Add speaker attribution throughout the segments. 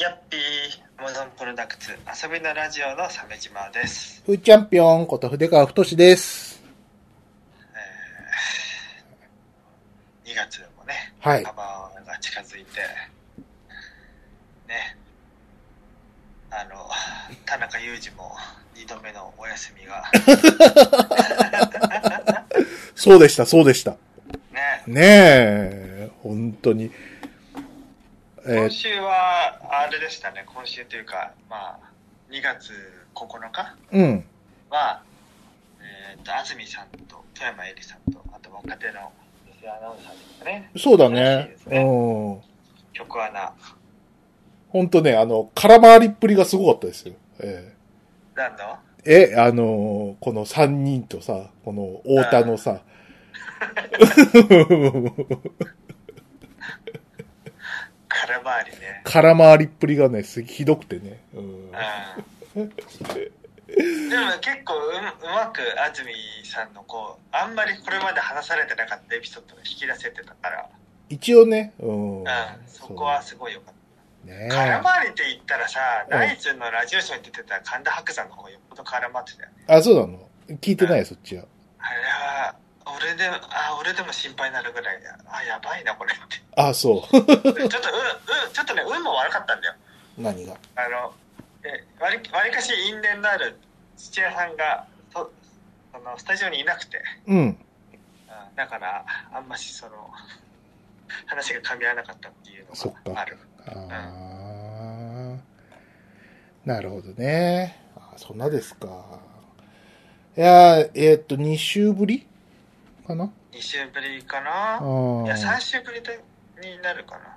Speaker 1: ヤッピー、アマゾンプロダクツ、遊びのラジオの鮫島です。
Speaker 2: ふーチャンピオンこと筆川太志です。
Speaker 1: えー、2月もね、
Speaker 2: はい
Speaker 1: カ。バーが近づいて、ね、あの、田中裕二も2度目のお休みが、
Speaker 2: そうでした、そうでした。
Speaker 1: ね、
Speaker 2: ねえ、本当に。えー
Speaker 1: 今週は、あれでしたね、今週というか、まあ、2月9日
Speaker 2: うん。
Speaker 1: は、えっ、と、安住さんと富山えりさんと、あと若手の女性アナウンサーですかね。
Speaker 2: そうだね
Speaker 1: で。すね
Speaker 2: うん。
Speaker 1: 曲アナ。
Speaker 2: 本当ね、あの、空回りっぷりがすごかったですよ。え
Speaker 1: 何の
Speaker 2: ええ、あのーこの三人とさ、この太田のさ、
Speaker 1: 空回りね。
Speaker 2: 空回りっぷりがね、すひどくてね。うん。
Speaker 1: うん。でも結構ううまく安住さんのこう、あんまりこれまで話されてなかったエピソードを引き出せてたから、
Speaker 2: 一応ね、うん。
Speaker 1: うん、そこはすごい良かっ
Speaker 2: そうね
Speaker 1: た。空回りって言ったらさ、
Speaker 2: うん
Speaker 1: ナイツのラジオショーに出てた神田伯山の方がよっぽど空回ってたよね。
Speaker 2: あ、そうなの？聞いてないよ、そっちは。
Speaker 1: あれは、俺で、あ、俺でも心配になるぐらい、あ、やばいな、これって。
Speaker 2: あ、そう。
Speaker 1: ちょっと、うん、うん、ちょっとね、運も悪かったんだよ。
Speaker 2: 何が？
Speaker 1: あの、え、わり、わりかし因縁のある土屋さんが、そその、スタジオにいなくて、
Speaker 2: うん。
Speaker 1: うんだから、あんましその、話が噛み合わなかったっていうのがある。
Speaker 2: ああ、なるほどね。あそんなですか。いやー、えーっと、2週ぶり？かな
Speaker 1: ？2週ぶりか
Speaker 2: あ
Speaker 1: な
Speaker 2: ー
Speaker 1: いや、3週ぶりでになるかな。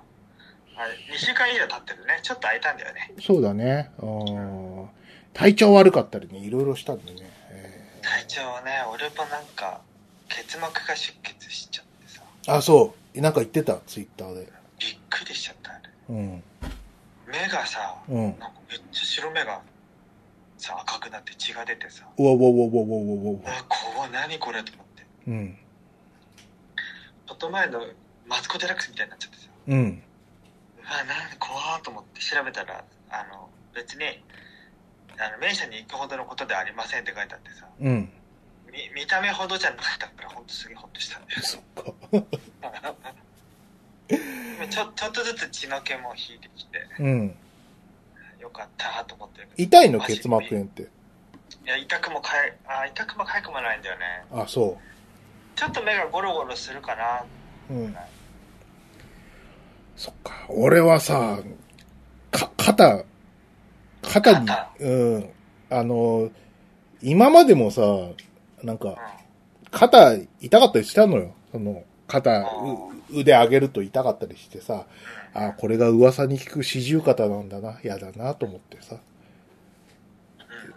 Speaker 1: あれ、2週間以上経ってるね。ちょっと空いたんだよね。
Speaker 2: そうだね。体調悪かったりね、いろいろしたんでね。え
Speaker 1: 体調はね、俺もなんか、結膜が出血しちゃってさ、
Speaker 2: ーあ、そう。なんか言ってた、ツイッターで。
Speaker 1: びっくりしちゃった、あれ。
Speaker 2: うん。
Speaker 1: 目がさ、
Speaker 2: うん。
Speaker 1: なんかめっちゃ白目がさ、赤くなって血が出てさ、
Speaker 2: うわうわうわうわうわうわうわ。
Speaker 1: う、何これ？と思って。
Speaker 2: うん。
Speaker 1: ちょっと前のマツコ・デラックスみたいになっちゃってさ、
Speaker 2: うん。
Speaker 1: うわ、なん怖ーと思って調べたら、あの、別に、あの、名車に行くほどのことではありませんって書いてあってさ、
Speaker 2: うん。
Speaker 1: 見見た目ほどじゃなかったから、ほんとすげえほっとしたんだよ。
Speaker 2: そっか。
Speaker 1: ちょちょっとずつ血の気も引いてきて、
Speaker 2: うん。
Speaker 1: よかったと思ってる。
Speaker 2: 痛いの、結膜炎って。
Speaker 1: いや、痛くもかい、あ、痛くもかゆくもないんだよね。
Speaker 2: あ、そ
Speaker 1: ちょっと目がゴロゴロするかな。
Speaker 2: う。うん。そっか。俺はさ、か、肩、肩に
Speaker 1: 肩、
Speaker 2: うん。あの、今までもさ、なん
Speaker 1: う
Speaker 2: か、肩痛かったりしたのよ。その、肩、う腕上げると痛かったりしてさ、
Speaker 1: ん。
Speaker 2: あこれが噂に聞く四十肩なんだな、嫌だなと思ってさ。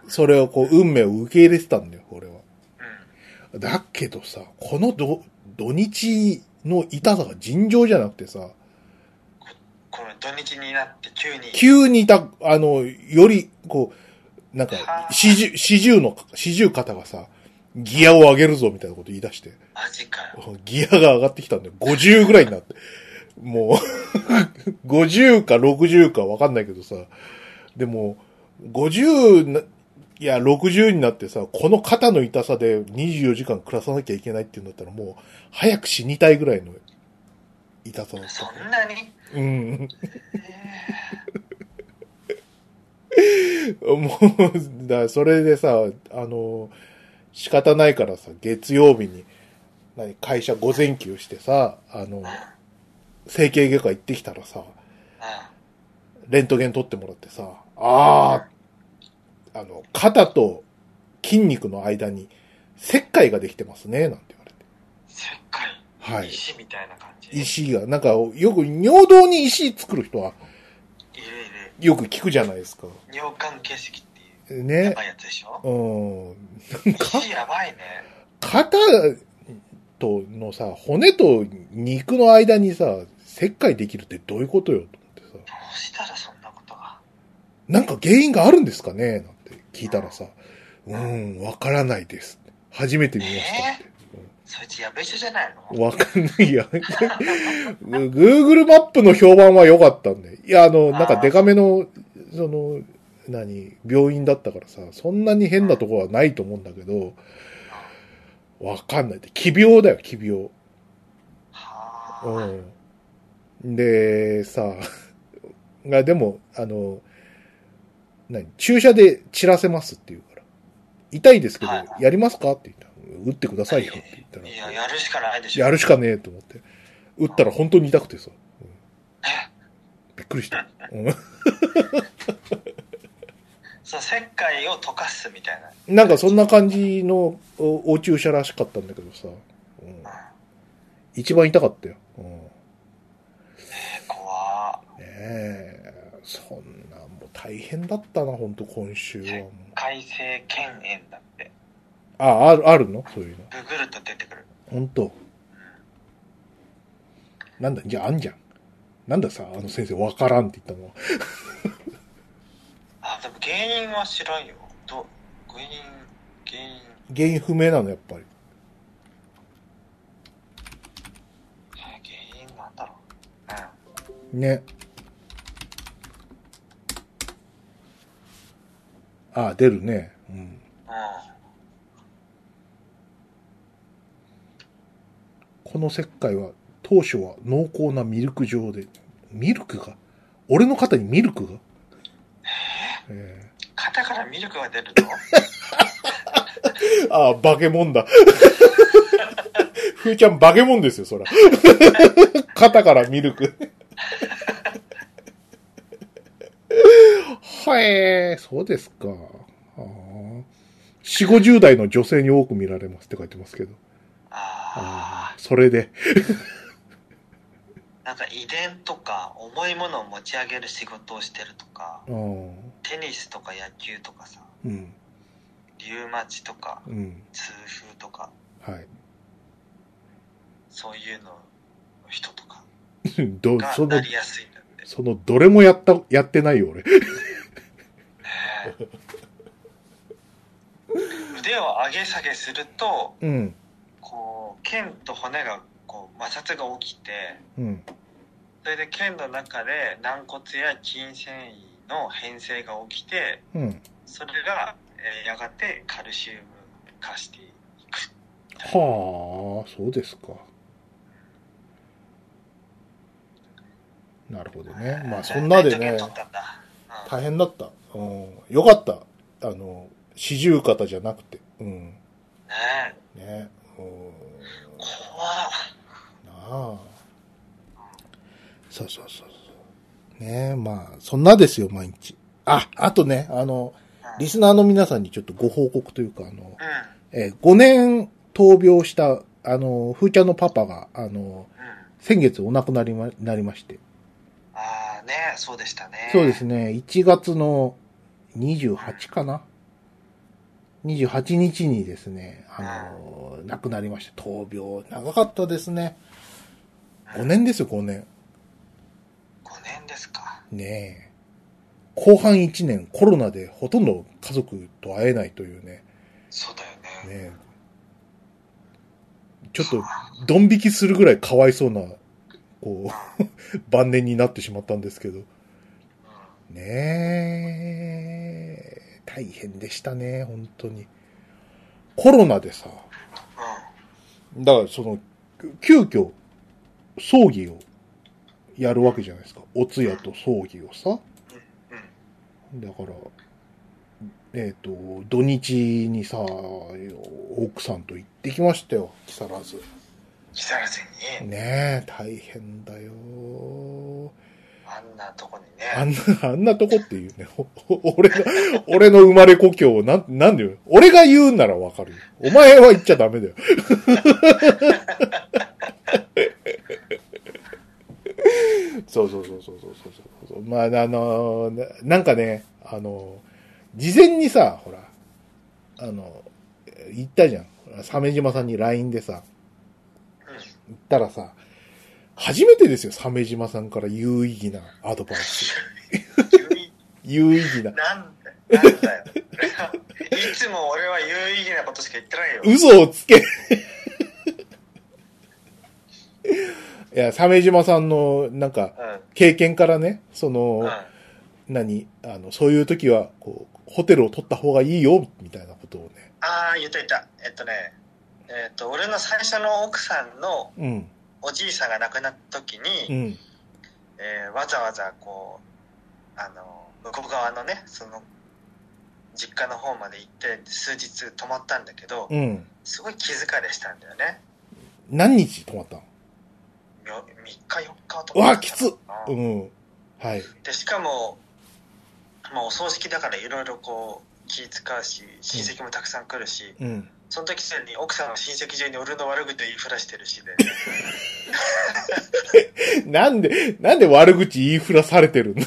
Speaker 1: うん。
Speaker 2: それをこう、運命を受け入れてたんだよ、俺は。
Speaker 1: うん。
Speaker 2: だけどさ、この土、土日の痛さが尋常じゃなくてさ、
Speaker 1: この土日になって急に。
Speaker 2: 急に痛、あの、より、こう、なんか
Speaker 1: は、あ
Speaker 2: 四十、四十の、四十肩がさ、ギアを上げるぞみたいなこと言い出して、
Speaker 1: マジかよ。
Speaker 2: ギアが上がってきたんだよ。50ぐらいになって。もう、50か60かわかんないけどさ、でも、50な、いや、60になってさ、この肩の痛さで24時間暮らさなきゃいけないっていうんだったらもう、早く死にたいぐらいの痛さだった。
Speaker 1: そんなに？
Speaker 2: うん。
Speaker 1: え
Speaker 2: もう、だそれでさ、あの、仕方ないからさ、月曜日に、何、会社午前休してさ、あの整形外科行ってきたらさ、
Speaker 1: う
Speaker 2: レントゲン取ってもらってさ、ああ、あの、肩と筋肉の間に石灰ができてますね、なんて言われて。
Speaker 1: ん。石灰。
Speaker 2: はい。
Speaker 1: 石みたいな感じ？
Speaker 2: 石が、なんか、よく尿道に石作る人はい
Speaker 1: るいる。
Speaker 2: よく聞くじゃないですか。
Speaker 1: 尿管形式っていう。や
Speaker 2: ね。
Speaker 1: ばいやつでしょ？
Speaker 2: うん。か
Speaker 1: 石やばいね。
Speaker 2: 肩とのさ、骨と肉の間にさ、石灰できるってどういうことよと思ってさ。
Speaker 1: どうしたらそんなことが？
Speaker 2: なんか原因があるんですかねなんて聞いたらさ、うーん、わからないです。初めて見ましたって。
Speaker 1: そいつやべえ人じゃないの？
Speaker 2: わかんないや。Google マップの評判は良かったんで。いや、あの、なんかデカめの、その、何、病院だったからさ、そんなに変なとこはないと思うんだけど、わかんない。奇病だよ、奇病。
Speaker 1: はあ。
Speaker 2: うん。で、さ、が、でも、あの、何、注射で散らせますって言うから。痛いですけど
Speaker 1: はいは、
Speaker 2: やりますかって言ったら、打ってくださいよって言ったら。
Speaker 1: いや、やるしかないでしょ。
Speaker 2: やるしかねえと思って。打ったら本当に痛くてさ。うんびっくりした。うん
Speaker 1: そう、石灰を溶かすみたいな。
Speaker 2: なんかそんな感じのおお注射らしかったんだけどさ。うん
Speaker 1: うん。
Speaker 2: 一番痛かったよ。うんね
Speaker 1: 怖
Speaker 2: え。そんな、もう大変だったな、本当今週はもう。
Speaker 1: 海性腱炎だって。
Speaker 2: あ、ある、あるの？そういうの。
Speaker 1: ググると出てくる。
Speaker 2: 本当なんだ、じゃああんじゃん。なんださ、あの先生わからんって言ったのは。
Speaker 1: あ、でも原因は知らんよ。どう、原因、原因、
Speaker 2: 原因不明なの、やっぱり。
Speaker 1: え原因なんだろう。うん。
Speaker 2: ね。あ、出るね。うん。
Speaker 1: うん。
Speaker 2: この石灰は、当初は濃厚なミルク状で、ミルクが？俺の肩にミルクが？え
Speaker 1: 肩からミルクが出るの？
Speaker 2: ー、ああ、化け物だ。ふーちゃん化け物ですよ、そら。肩からミルク。はえー、そうですか。あー4、50代の女性に多く見られますって書いてますけど。
Speaker 1: あ
Speaker 2: ああ、それで。
Speaker 1: あ。なんか遺伝とか重いものを持ち上げる仕事をしてるとか、
Speaker 2: うん。
Speaker 1: テニスとか野球とかさ、
Speaker 2: うん。
Speaker 1: リウマチとか、
Speaker 2: うん。
Speaker 1: 痛風とか、
Speaker 2: はい。
Speaker 1: そういうのの人とか がな、りやすい。
Speaker 2: その、どれもやった、やってないよ、俺。
Speaker 1: 腕を上げ下げすると
Speaker 2: うん。
Speaker 1: こう腱と骨がこう摩擦が起きて
Speaker 2: うん。
Speaker 1: それで腱の中で軟骨や筋繊維の変性が起きて
Speaker 2: うん。
Speaker 1: それが、えーやがてカルシウム化していく
Speaker 2: はあ、そうですか。なるほどね。まあ、そんなでね大変だった。うん。よかった。あの、四十肩じゃなくて。うん。
Speaker 1: ねえ
Speaker 2: ね。うん。
Speaker 1: 怖っ
Speaker 2: なあ。そうそうそうそう。ねまあ、そんなですよ、毎日。あ、あとね、あの、
Speaker 1: うん
Speaker 2: リスナーの皆さんにちょっとご報告というか、あの、
Speaker 1: うん
Speaker 2: えー5年闘病した、あの、ふーちゃんのパパが、あの、
Speaker 1: うん
Speaker 2: 先月お亡くなりま、なりまして。
Speaker 1: ねそうでしたね
Speaker 2: そうですね、1月の28かな ?28 日にですね、あの、亡くなりました。闘病。長かったですね。5年ですよ、5年。
Speaker 1: 5年ですか
Speaker 2: ねえ。後半1年コロナでほとんど家族と会えないというね。
Speaker 1: そうだよね
Speaker 2: ねえちょっと、ドン引きするぐらいかわいそうな、こう、晩年になってしまったんですけど。
Speaker 1: うん
Speaker 2: ねえ、大変でしたね、本当に。コロナでさ、
Speaker 1: うん
Speaker 2: だからその、急遽、葬儀をやるわけじゃないですか。お通夜と葬儀をさ。
Speaker 1: うん
Speaker 2: だから、えっ、と、土日にさ、奥さんと行ってきましたよ、木更津。
Speaker 1: 木更津に
Speaker 2: ねえ、大変だよ。
Speaker 1: あんなとこに
Speaker 2: あ
Speaker 1: ね
Speaker 2: んな、あんなとこっていうね、俺の、俺の生まれ故郷をなん、なんでよ。俺が言うならわかるよ。お前は言っちゃダメだよ。そうそうそうそうそうそうそう。まあ、あの、ななんかね、あの、事前にさ、ほら、あの、言ったじゃん。鮫島さんに LINE でさ、たらさ、初めてですよ、鮫島さんから有意義なアドバイス。有意義な。
Speaker 1: なんだよいつも俺は有意義なことしか言ってないよ
Speaker 2: 嘘をつけ。いや、鮫島さんの、なんか、
Speaker 1: うん。
Speaker 2: 経験からね、その、
Speaker 1: うん。
Speaker 2: 何あの、そういう時は、こう、ホテルを取った方がいいよ、みたいなことをね。
Speaker 1: ああ、言っといた。えっとね、えっと、俺の最初の奥さんの
Speaker 2: うん。
Speaker 1: おじいさんが亡くなった時
Speaker 2: う
Speaker 1: に、
Speaker 2: ん。
Speaker 1: えーわざわざこう、あの、向こう側のね、その、実家の方まで行って数日泊まったんだけど、
Speaker 2: うん。
Speaker 1: すごい気疲れしたんだよね。
Speaker 2: 何日泊まったの？
Speaker 1: よ3日4日と
Speaker 2: うわきつっ
Speaker 1: う
Speaker 2: うん。はい。
Speaker 1: でしかも、まあ、お葬式だからいろいろこう気使うし親戚もたくさん来るし、
Speaker 2: うん。
Speaker 1: その時すでに奥さんは親戚中に俺の悪口言いふらしてるしで
Speaker 2: なんで、なんで悪口言いふらされてるの？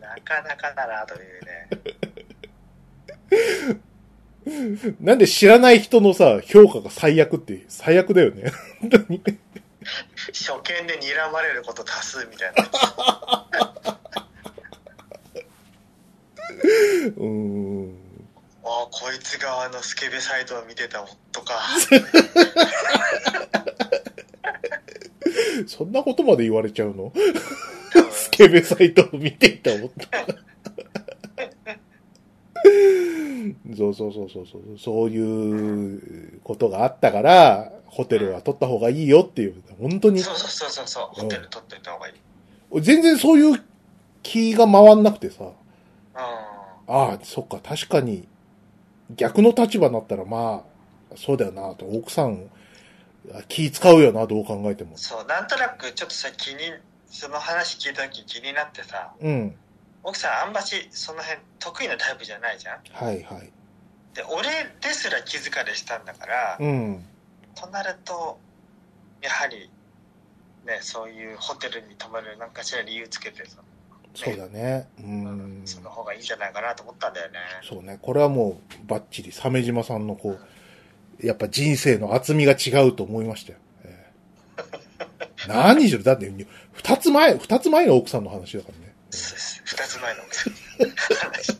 Speaker 1: なかなかだなというね
Speaker 2: なんで知らない人のさ、評価が最悪って、最悪だよね。本当に。
Speaker 1: 初見で睨まれること多数みたいな
Speaker 2: うーん。
Speaker 1: ああこいつ側のスケベサイトを見てた夫か。
Speaker 2: そんなことまで言われちゃうの？スケベサイトを見ていた思った。そうそうそうそうそう。そういうことがあったから、ホテルは取った方がいいよっていう、本当に、
Speaker 1: そうそうそうそうそう。ホテル取っといた方がいい。
Speaker 2: 全然そういう気が回んなくてさ、
Speaker 1: うん。
Speaker 2: ああ、そっか、確かに、逆の立場になったら、まあ、そうだよな、と、奥さん、気使うよな、どう考えても。
Speaker 1: そうなんとなくちょっとさ気にその話聞いた時気になってさ
Speaker 2: うん。
Speaker 1: 奥さんあんましその辺得意なタイプじゃないじゃん
Speaker 2: はいはい。
Speaker 1: で俺ですら気疲れしたんだから、
Speaker 2: うん。
Speaker 1: となるとやはりねそういうホテルに泊まる何かしら理由つけてさ、
Speaker 2: そうだね。うん。
Speaker 1: その方がいいんじゃないかなと思ったんだよね
Speaker 2: そうね。これはもう、バッチリ、鮫島さんのこう、やっぱ人生の厚みが違うと思いましたよ。ええ 何しろ、だって、二つ前、二つ前の奥さんの話だからね。
Speaker 1: そうです二つ前の奥さんの話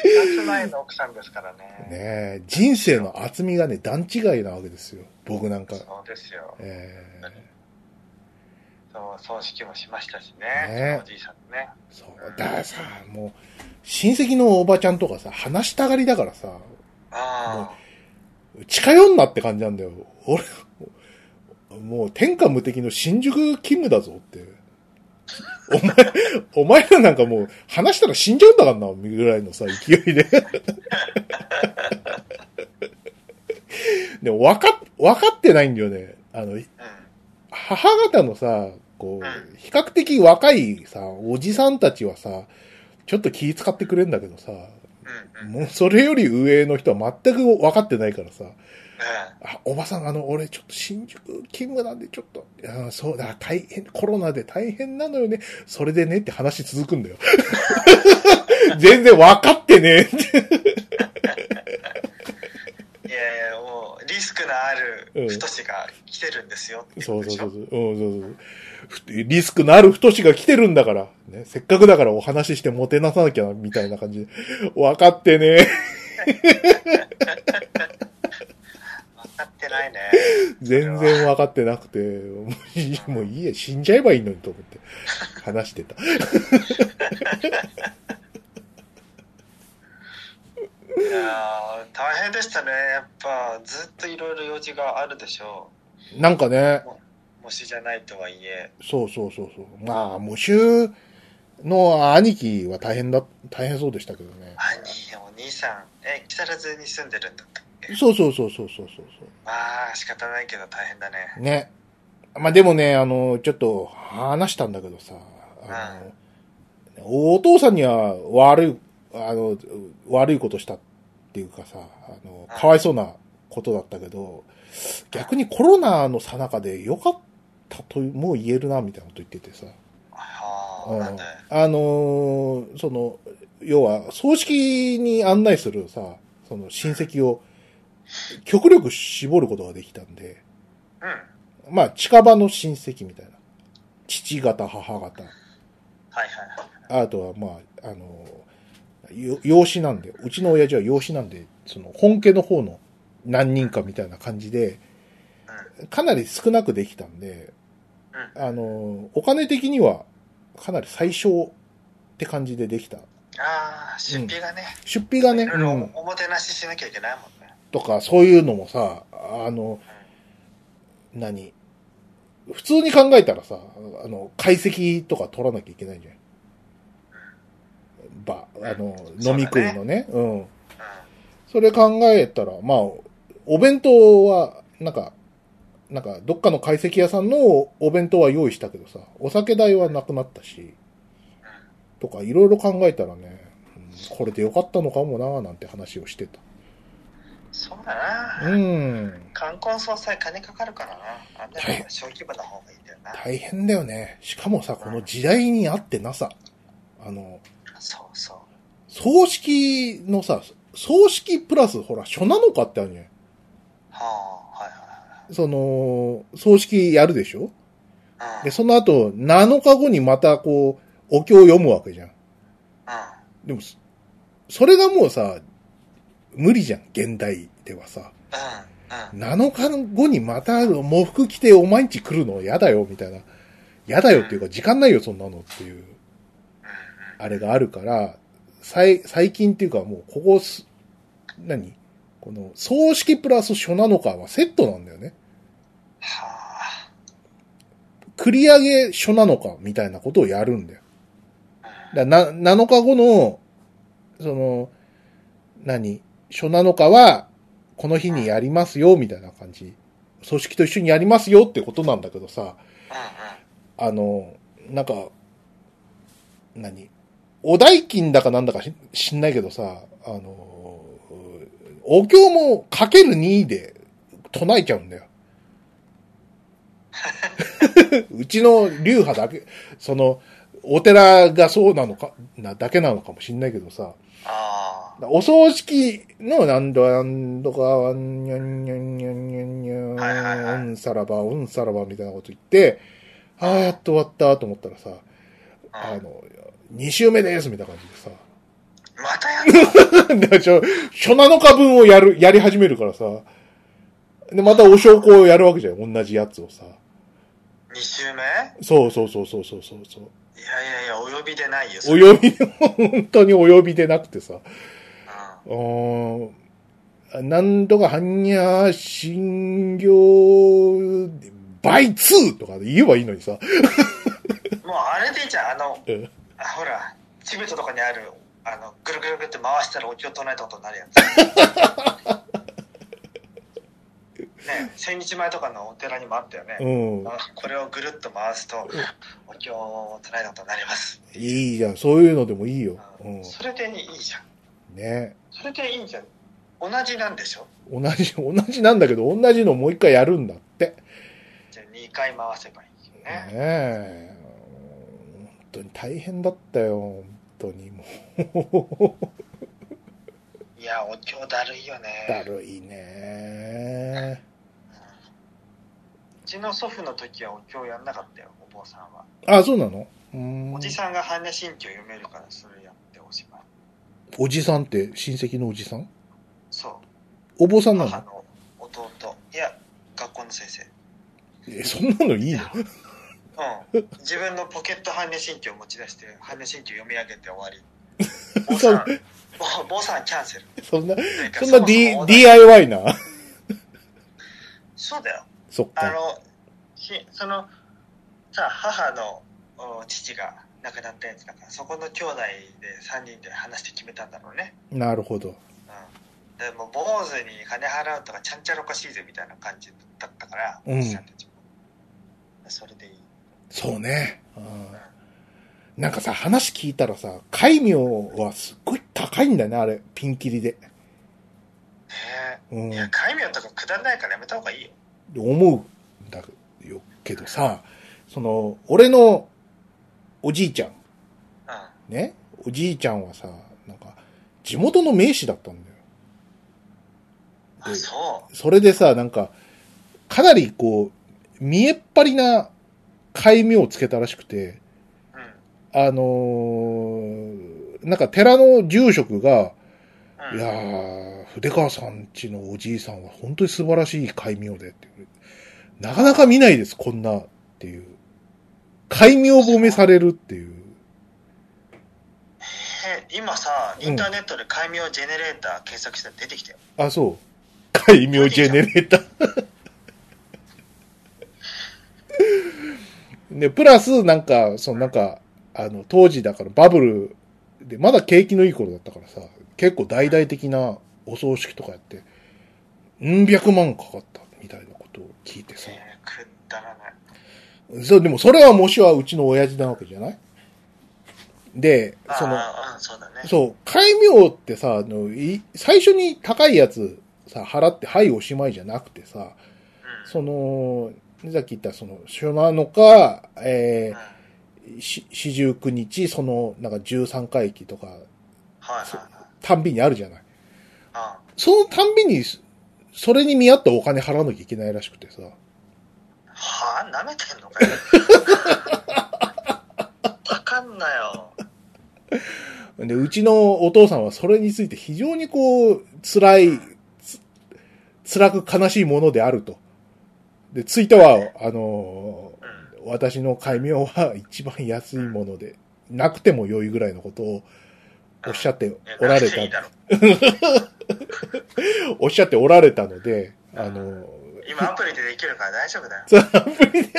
Speaker 1: 二つ前の奥さんですからね
Speaker 2: ねえ、人生の厚みがね、段違いなわけですよ。僕なんか。
Speaker 1: そうですよ
Speaker 2: ええ
Speaker 1: そう葬式もしましたし
Speaker 2: ね
Speaker 1: ねおじいさんのね
Speaker 2: そう。だからさ、もう、親戚のおばちゃんとかさ、話したがりだからさ、
Speaker 1: あ
Speaker 2: 近寄んなって感じなんだよ。俺、もう天下無敵の新宿勤務だぞって。お前、お前らなんかもう話したら死んじゃうんだからな、ぐらいのさ、勢いで。でも分かっ、分かってないんだよね。あの、
Speaker 1: あうん
Speaker 2: 母方のさ、こ
Speaker 1: う
Speaker 2: 比較的若いさ、おじさんたちはさ、ちょっと気使ってくれんだけどさ、もうそれより上の人は全く分かってないからさ、
Speaker 1: う
Speaker 2: あ、おばさん、あの、俺、ちょっと新宿勤務なんで、ちょっと、いやそうだ、大変、コロナで大変なのよね。それでねって話続くんだよ。全然分かってねって。
Speaker 1: んいやいやもうリスクのある太しが来てるんですよって
Speaker 2: そうそうそうそう。うん、そうそうふリスクのある太しが来てるんだから。ね、せっかくだからお話ししてもてなさなきゃな、みたいな感じで。分かってね
Speaker 1: 分かってないね
Speaker 2: 全然分かってなくて、もういいもういいや、死んじゃえばいいのにと思って話してた。
Speaker 1: いやー大変でしたねやっぱずっといろいろ用事があるでしょ
Speaker 2: なんかね、
Speaker 1: うもしじゃないとはいえ
Speaker 2: そうそうそうそう。まあ、喪主の兄貴は大変だ、大変そうでしたけどね。
Speaker 1: 兄お兄さんえ木更津に住んでるんだったっけ？
Speaker 2: そうそうそうそうそうそうそ
Speaker 1: まあ仕方ないけど大変だね
Speaker 2: う。ね。まあでもね、あの、ちょっと話したんだけどさ、あの、お父さんには悪い、あの、悪いことしたっていうかさ、あの、かわいそうなことだったけど、逆にコロナの最中で良かったとも言えるな、みたいなこと言っててさ。
Speaker 1: はあ、
Speaker 2: うんあのーその、要は、葬式に案内するさ、その親戚を極力絞ることができたんで、
Speaker 1: うん
Speaker 2: まあ、近場の親戚みたいな。父方、母方。
Speaker 1: はいはいはい
Speaker 2: あとは、まあ、あのーよ養子なんで、うちの親父は養子なんで、その、本家の方の何人かみたいな感じで、
Speaker 1: うん。
Speaker 2: かなり少なくできたんで、
Speaker 1: うん。
Speaker 2: あの、お金的にはかなり最小って感じでできた。
Speaker 1: ああ、出費がね。
Speaker 2: 出費がね、
Speaker 1: いろいうろ
Speaker 2: ん、
Speaker 1: おもてなししなきゃいけないもんね。
Speaker 2: とかそういうのもさ、あの、何？普通に考えたらさ、あの、解析とか取らなきゃいけないんじゃん。ば、あの、飲み食いのね。うん。
Speaker 1: うん。
Speaker 2: それ考えたら、まあ、お弁当は、なんか、なんか、どっかの解析屋さんのお弁当は用意したけどさ、お酒代はなくなったし、とか、いろいろ考えたらね、うんこれでよかったのかもな、なんて話をしてた。
Speaker 1: そうだな。
Speaker 2: うん。
Speaker 1: 冠婚葬祭金かかるからな。あんな小規模な方がいいんだよな。
Speaker 2: 大変だよね。しかもさ、この時代にあってなさ、あの、
Speaker 1: そうそう。
Speaker 2: 葬式のさ、葬式プラス、ほら、書なのかってあるじゃん。
Speaker 1: はあ、はいは
Speaker 2: その、葬式やるでしょ？
Speaker 1: いはい。
Speaker 2: で、その後、7日後にまたこう、お経を読むわけじゃん。
Speaker 1: うん。
Speaker 2: でも、そそれがもうさ、無理じゃん、現代ではさ。
Speaker 1: うん。うん。
Speaker 2: 7日後にまた喪服着てお前んち来るの？嫌だよ、みたいな。嫌だよっていうか、時間ないよ、そんなのっていう、あれがあるから、最、最近っていうかもう、ここす、何？この、葬式プラス書なのかはセットなんだよね。
Speaker 1: はあ。
Speaker 2: 繰り上げ書なのか、みたいなことをやるんだよ。だな、7日後の、その、何？書なのかは、この日にやりますよ、みたいな感じ。組織と一緒にやりますよってことなんだけどさ。あの、なんか、何？お代金だかなんだかし知んないけどさ、あの、お経もかける2で唱えちゃうんだよ。うちの流派だけ、その、お寺がそうなのか、なだけなのかもしんないけどさ、
Speaker 1: ああ。
Speaker 2: お葬式のなんだなんとか、にゃんにゃんにゃんにゃんにゃん、
Speaker 1: はいはいはい
Speaker 2: うんさらば、うんさらばみたいなこと言って、ああ、やっと終わったと思ったらさ、あ
Speaker 1: うん
Speaker 2: の、2週目ですみたいな感じでさ、
Speaker 1: またやった
Speaker 2: だからちょ、初7日分をやる、やり始めるからさ、で、またお証拠をやるわけじゃん、同じやつをさ。
Speaker 1: 2週目？
Speaker 2: そうそうそうそうそうそうそう。
Speaker 1: いやいやいや、お呼びでないよ。
Speaker 2: お呼び、本当にお呼びでなくてさ、
Speaker 1: う
Speaker 2: んなんとか、はんにゃ、新行、バイ2とかで言えばいいのにさ。
Speaker 1: ん。もうあれでじゃん。あの、
Speaker 2: うん
Speaker 1: あほら、チベットとかにある、あの、ぐるぐるぐるって回したらお経唱えたことになるやつ。ね、千日前とかのお寺にもあったよね。
Speaker 2: うん。
Speaker 1: あこれをぐるっと回すと、お経を唱えたことになります。
Speaker 2: いいじゃん。そういうのでもいいよ。うん。
Speaker 1: それでいいじゃん。
Speaker 2: ね。
Speaker 1: それでいいじゃん。同じなんでしょ？
Speaker 2: 同じ、同じなんだけど、同じのもう一回やるんだって。
Speaker 1: じゃあ2回回せばいいよ
Speaker 2: ね
Speaker 1: ね。
Speaker 2: え。本当に大変だったよ。本当にもう。
Speaker 1: いや、お経だるいよね。
Speaker 2: だるいね。
Speaker 1: うちの祖父の時はお経やんなかったよ、お坊さんは。
Speaker 2: あ、そうなの？うーん
Speaker 1: おじさんが般若心経読めるからそれやっておしまい。
Speaker 2: おじさんって親戚のおじさん？
Speaker 1: そう。
Speaker 2: お坊さんなの？
Speaker 1: 母の弟。いや、学校の先生。
Speaker 2: え、そんなのいいの？
Speaker 1: うん。自分のポケット般若心経を持ち出して、般若心経読み上げて終わり。坊
Speaker 2: そ
Speaker 1: さん、坊坊さんキャンセル。
Speaker 2: そんな、そんな、DIY な？
Speaker 1: そうだよ。
Speaker 2: そっか。
Speaker 1: あの、しその、さ、母のお父が亡くなったやつだから、そこの兄弟で3人で話して決めたんだろうね。
Speaker 2: なるほど。
Speaker 1: うん。でも、坊主に金払うとか、ちゃんちゃらおかしいぜみたいな感じだったから、
Speaker 2: うん
Speaker 1: おじさんたちも。それでいい。
Speaker 2: そうね。うんなんかさ、話聞いたらさ、戒名はすっごい高いんだよね、あれ。ピンキリで。
Speaker 1: ね
Speaker 2: うん
Speaker 1: え。い。や、戒名とかくだらないからやめた方がいいよ。
Speaker 2: 思うんだよけどさ、その、俺のおじいちゃん、
Speaker 1: うん。
Speaker 2: ね？おじいちゃんはさ、なんか、地元の名士だったんだよ。
Speaker 1: あ、そう。
Speaker 2: それでさ、なんか、かなりこう、見えっ張りな戒名をつけたらしくて、
Speaker 1: うん。
Speaker 2: あのーなんか寺の住職が、いやー、筆川さんちのおじいさんは本当に素晴らしい戒名でって。なかなか見ないです、こんなっていう。戒名褒めされるっていう。
Speaker 1: え今さ、インターネットで戒名ジェネレーター検索したら出てきたよ。
Speaker 2: あ、そう。戒名ジェネレーター。で、プラス、なんか、そのなんか、あの、当時だからバブルで、まだ景気のいい頃だったからさ、結構大々的なお葬式とかやって、うん百万かかったみたいなことを聞いてさ。
Speaker 1: えー、くだらない。
Speaker 2: そう、でもそれはもしはうちの親父なわけじゃない？で、その、
Speaker 1: そうだね。
Speaker 2: そう、戒名ってさ、あの、い最初に高いやつさ、払って、はい、おしまいじゃなくてさ、
Speaker 1: うん。
Speaker 2: その、さっき言ったその、初なのか、え
Speaker 1: うん
Speaker 2: ー、し四十九日、その、なんか十三回忌とか、
Speaker 1: はいはいはい。
Speaker 2: たんびにあるじゃない。
Speaker 1: あ
Speaker 2: そのたんびに、それに見合ったお金払わなきゃいけないらしくてさ。
Speaker 1: はぁ、舐めてんのかよ。わかんなよ。
Speaker 2: で、うちのお父さんはそれについて非常にこう、辛い、つ辛く悲しいものであると。で、ついては、あの
Speaker 1: うん。
Speaker 2: 私の戒名は一番安いもので、なくても良いぐらいのことをおっしゃっておられた、
Speaker 1: ろ
Speaker 2: おっしゃっておられたので、あの、
Speaker 1: 今アプリでできるから大丈夫だよ。
Speaker 2: そうアプリで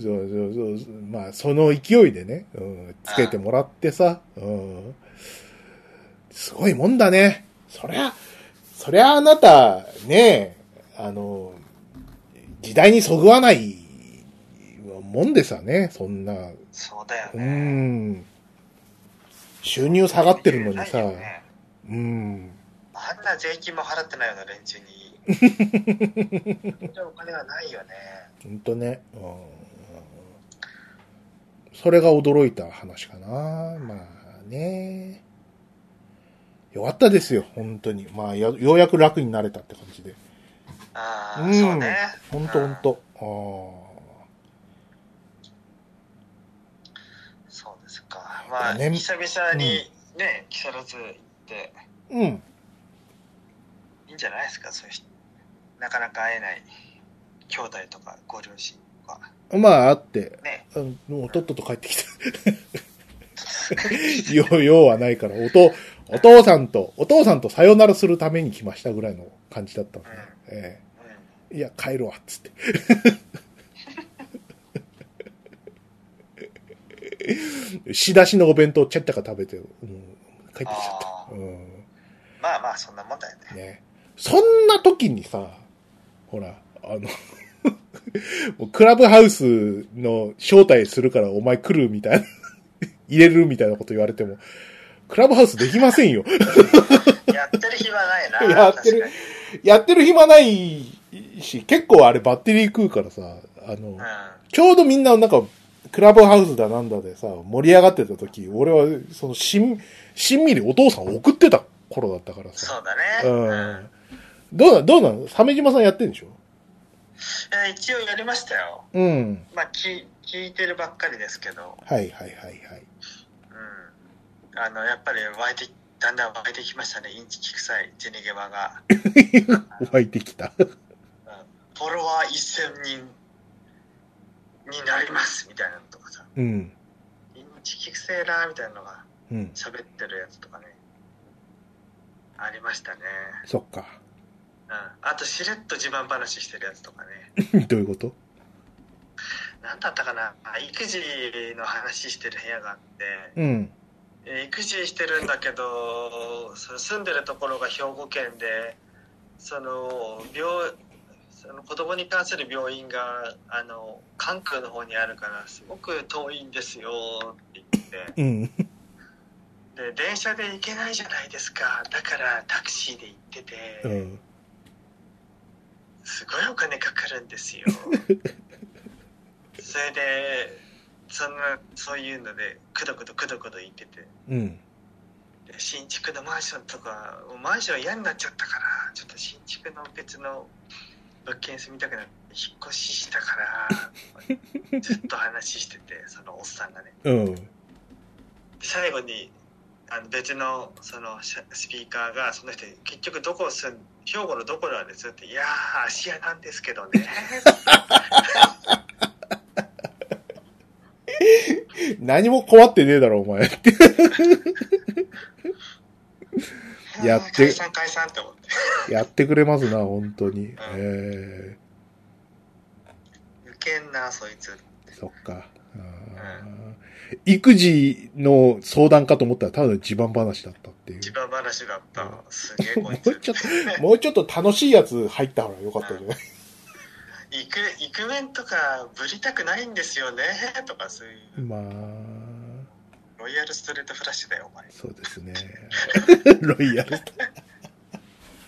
Speaker 2: そうそうそう。まあ、その勢いでね、うん、つけてもらってさ、うん、すごいもんだね。そりゃ、そりゃあなた、ね、あの、時代にそぐわないもんでさね、そんな、
Speaker 1: そうだよ
Speaker 2: う
Speaker 1: ね。
Speaker 2: ん。収入下がってるのにさ
Speaker 1: ね
Speaker 2: うん。
Speaker 1: あんな税金も払ってないような連中に。お金がないよね。
Speaker 2: ほんとね。うんそれが驚いた話かな。まあね。よかったですよ、本当に。まあ、やようやく楽になれたって感じで。
Speaker 1: ああ、
Speaker 2: うん
Speaker 1: そうね。
Speaker 2: ほんとほんと。あ
Speaker 1: そうですか。まあ、
Speaker 2: ね
Speaker 1: 久々にね、木更津行って、
Speaker 2: ーうん。
Speaker 1: いいんじゃないですか、そういう人。なかなか会えない兄弟とかご両親とか。
Speaker 2: まあ、あって、
Speaker 1: ね。
Speaker 2: うんもうとっとと帰ってきた。よう、ようはないから、おと、お父さんと、お父さんとさよならするために来ましたぐらいの感じだったんで、え
Speaker 1: うん。
Speaker 2: えいや、帰るわ、っつって。仕出しのお弁当ちゃっちゃか食べて、うん、帰ってきちゃった。うん。
Speaker 1: まあまあ、そんなもんだよね。
Speaker 2: ね。そんな時にさ、ほら、あの、クラブハウスの招待するからお前来るみたいな、入れるみたいなこと言われても、クラブハウスできませんよ。
Speaker 1: やってる暇ないな。
Speaker 2: やってるやってる暇ないし、結構あれバッテリー食うからさ、あの、
Speaker 1: に。うん。
Speaker 2: ちょうどみんななんか、クラブハウスだなんだでさ、盛り上がってた時、俺は、その、しん、しんみりお父さんを送ってた頃だったからさ。
Speaker 1: そうだね。
Speaker 2: うん。どうな、どうなの？鮫島さんやってんでしょ？
Speaker 1: え一応やりましたよ。
Speaker 2: うん。
Speaker 1: まあ、き聞いてるばっかりですけど、
Speaker 2: はいはいはいはい。
Speaker 1: うん。あの、やっぱり湧いて、だんだん湧いてきましたね。インチキ臭いジェネゲバが。
Speaker 2: 湧いてきた。
Speaker 1: うんフォロワー1000人になりますみたいなのとかさ、
Speaker 2: うん。
Speaker 1: インチキ臭いなみたいなのが
Speaker 2: うん。
Speaker 1: 喋ってるやつとかね、ありましたね。
Speaker 2: そっか。
Speaker 1: うん。あと、しれっと自慢話してるやつとかね。
Speaker 2: どういうこと？
Speaker 1: なんだったかなあ育児の話してる部屋があって、
Speaker 2: うん。
Speaker 1: えー育児してるんだけどその住んでるところが兵庫県でその病その子供に関する病院があの関空の方にあるからすごく遠いんですよって言って
Speaker 2: うん。
Speaker 1: で電車で行けないじゃないですかだからタクシーで行ってて、
Speaker 2: うん。
Speaker 1: すごいお金かかるんですよ それでそんなそういうのでくどくどくどくど言ってて
Speaker 2: うん。
Speaker 1: で新築のマンションとかもうマンション嫌になっちゃったからちょっと新築の別の物件住みたくなって引っ越ししたからずっと話しててそのおっさんがね
Speaker 2: うん。
Speaker 1: 最後にあの別のそのスピーカーがその人に結局どこ住ん兵庫のどこなんですって「いやー芦屋なんですけどね」
Speaker 2: 何も困ってねえだろ、お前。って。やって
Speaker 1: 解散解散って思って
Speaker 2: やってくれますな、本当に。え
Speaker 1: ウケんなそいつ
Speaker 2: ー、そっか。あー育児の相談かと思ったらただの自慢話だったっていう。
Speaker 1: 自慢話だった
Speaker 2: うん
Speaker 1: すげえこ
Speaker 2: も
Speaker 1: いうつ
Speaker 2: ちょっと、もうちょっと楽しいやつ入った方がよかったじゃない？
Speaker 1: イクイクメンとかぶりたくないんですよね とかそういう
Speaker 2: まあ、
Speaker 1: ロイヤルストレートフラッシュだよお前
Speaker 2: そうですね。ロイヤル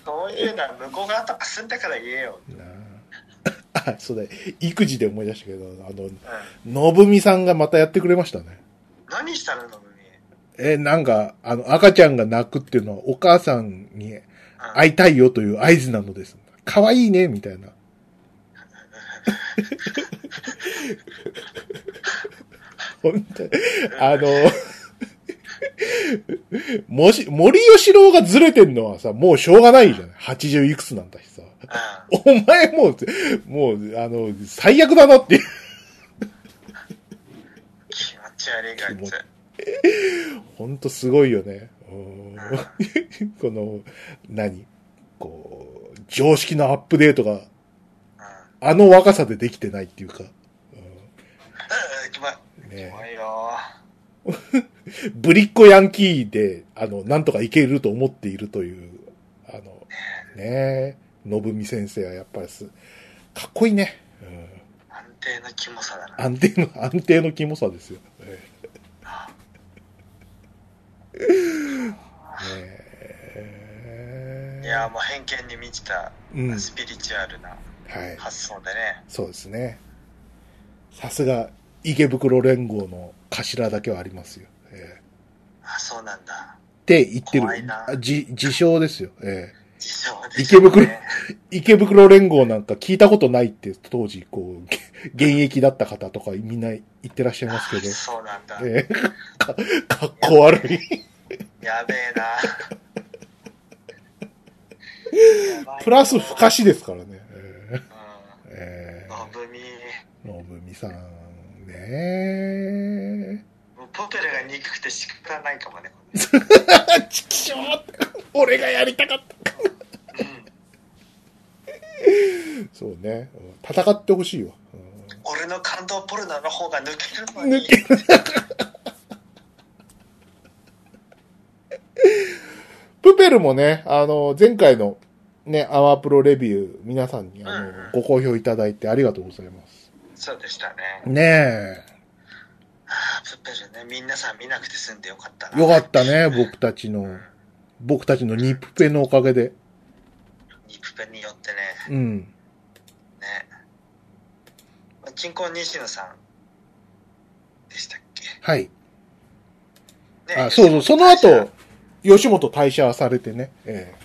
Speaker 1: そういうのは向こう側とか住んだから言えよ、
Speaker 2: なあ。あ、そうだ、育児で思い出したけど、あの、
Speaker 1: うん、
Speaker 2: のぶみさんがまたやってくれましたね。
Speaker 1: 何したののぶみ？
Speaker 2: え、なんか、あの、赤ちゃんが泣くっていうのはお母さんに会いたいよという合図なのです。可愛いね、みたいな。本当にあの、もし、森吉郎がずれてんのはさ、もうしょうがないじゃない。80いくつなんだしさ。
Speaker 1: うん
Speaker 2: お前もう、もう、あの、最悪だなっていう。
Speaker 1: 気持ち悪いがいつ
Speaker 2: ほんとすごいよね。うん この、何？こう、常識のアップデートが、
Speaker 1: うん
Speaker 2: あの若さでできてないっていうか。う
Speaker 1: キモい
Speaker 2: んね
Speaker 1: キモいよ
Speaker 2: ぶりっ子ヤンキーで、あの、なんとかいけると思っているという、あの、ねえ、のぶみ先生はやっぱりす、かっこいいね。うん
Speaker 1: 安定のキモさだな
Speaker 2: 安定の、安定のキモさですよ。ええねえ
Speaker 1: いやもう偏見に満ちた
Speaker 2: うん。
Speaker 1: スピリチュアルな
Speaker 2: はい。
Speaker 1: 発想でね、
Speaker 2: そうですね。さすが、池袋連合の頭だけはありますよ。ええ
Speaker 1: あそうなんだ
Speaker 2: って言ってる
Speaker 1: 怖いな。
Speaker 2: あじ、自称ですよ。ええ
Speaker 1: 自称で
Speaker 2: 池袋
Speaker 1: ね
Speaker 2: 池袋連合なんか聞いたことないって当時、こう、げ現役だった方とかみんな言ってらっしゃいますけ
Speaker 1: あそうなんだ
Speaker 2: ど、ええ か、かっこ悪い。
Speaker 1: やべえな
Speaker 2: プラス不可視ですからね。え
Speaker 1: う
Speaker 2: ええ
Speaker 1: んのぶみ
Speaker 2: えのぶみさん、ね
Speaker 1: ポペラが憎くて仕方ないかもね、
Speaker 2: え。ちきしょうって俺がやりたかった。
Speaker 1: うん、
Speaker 2: そうね。うん戦ってほしいわ。うん
Speaker 1: 俺の感動ポルノの方が抜けるのに
Speaker 2: 抜けプペルもね、あの、前回のね、アワープロレビュー、皆さんにあの、
Speaker 1: うんうん
Speaker 2: ご好評いただいてありがとうございます。
Speaker 1: そうでしたね
Speaker 2: ね
Speaker 1: あープペルね皆さん見なくて済んでよかった
Speaker 2: え。
Speaker 1: な
Speaker 2: よかったね、僕たちの、僕たちのニップペのおかげで。
Speaker 1: ニプペによってね
Speaker 2: うん。
Speaker 1: ね金婚西野さんでしたっけ？
Speaker 2: はい。
Speaker 1: ね
Speaker 2: あ、そうそう、その後、吉本退社されてね、ええ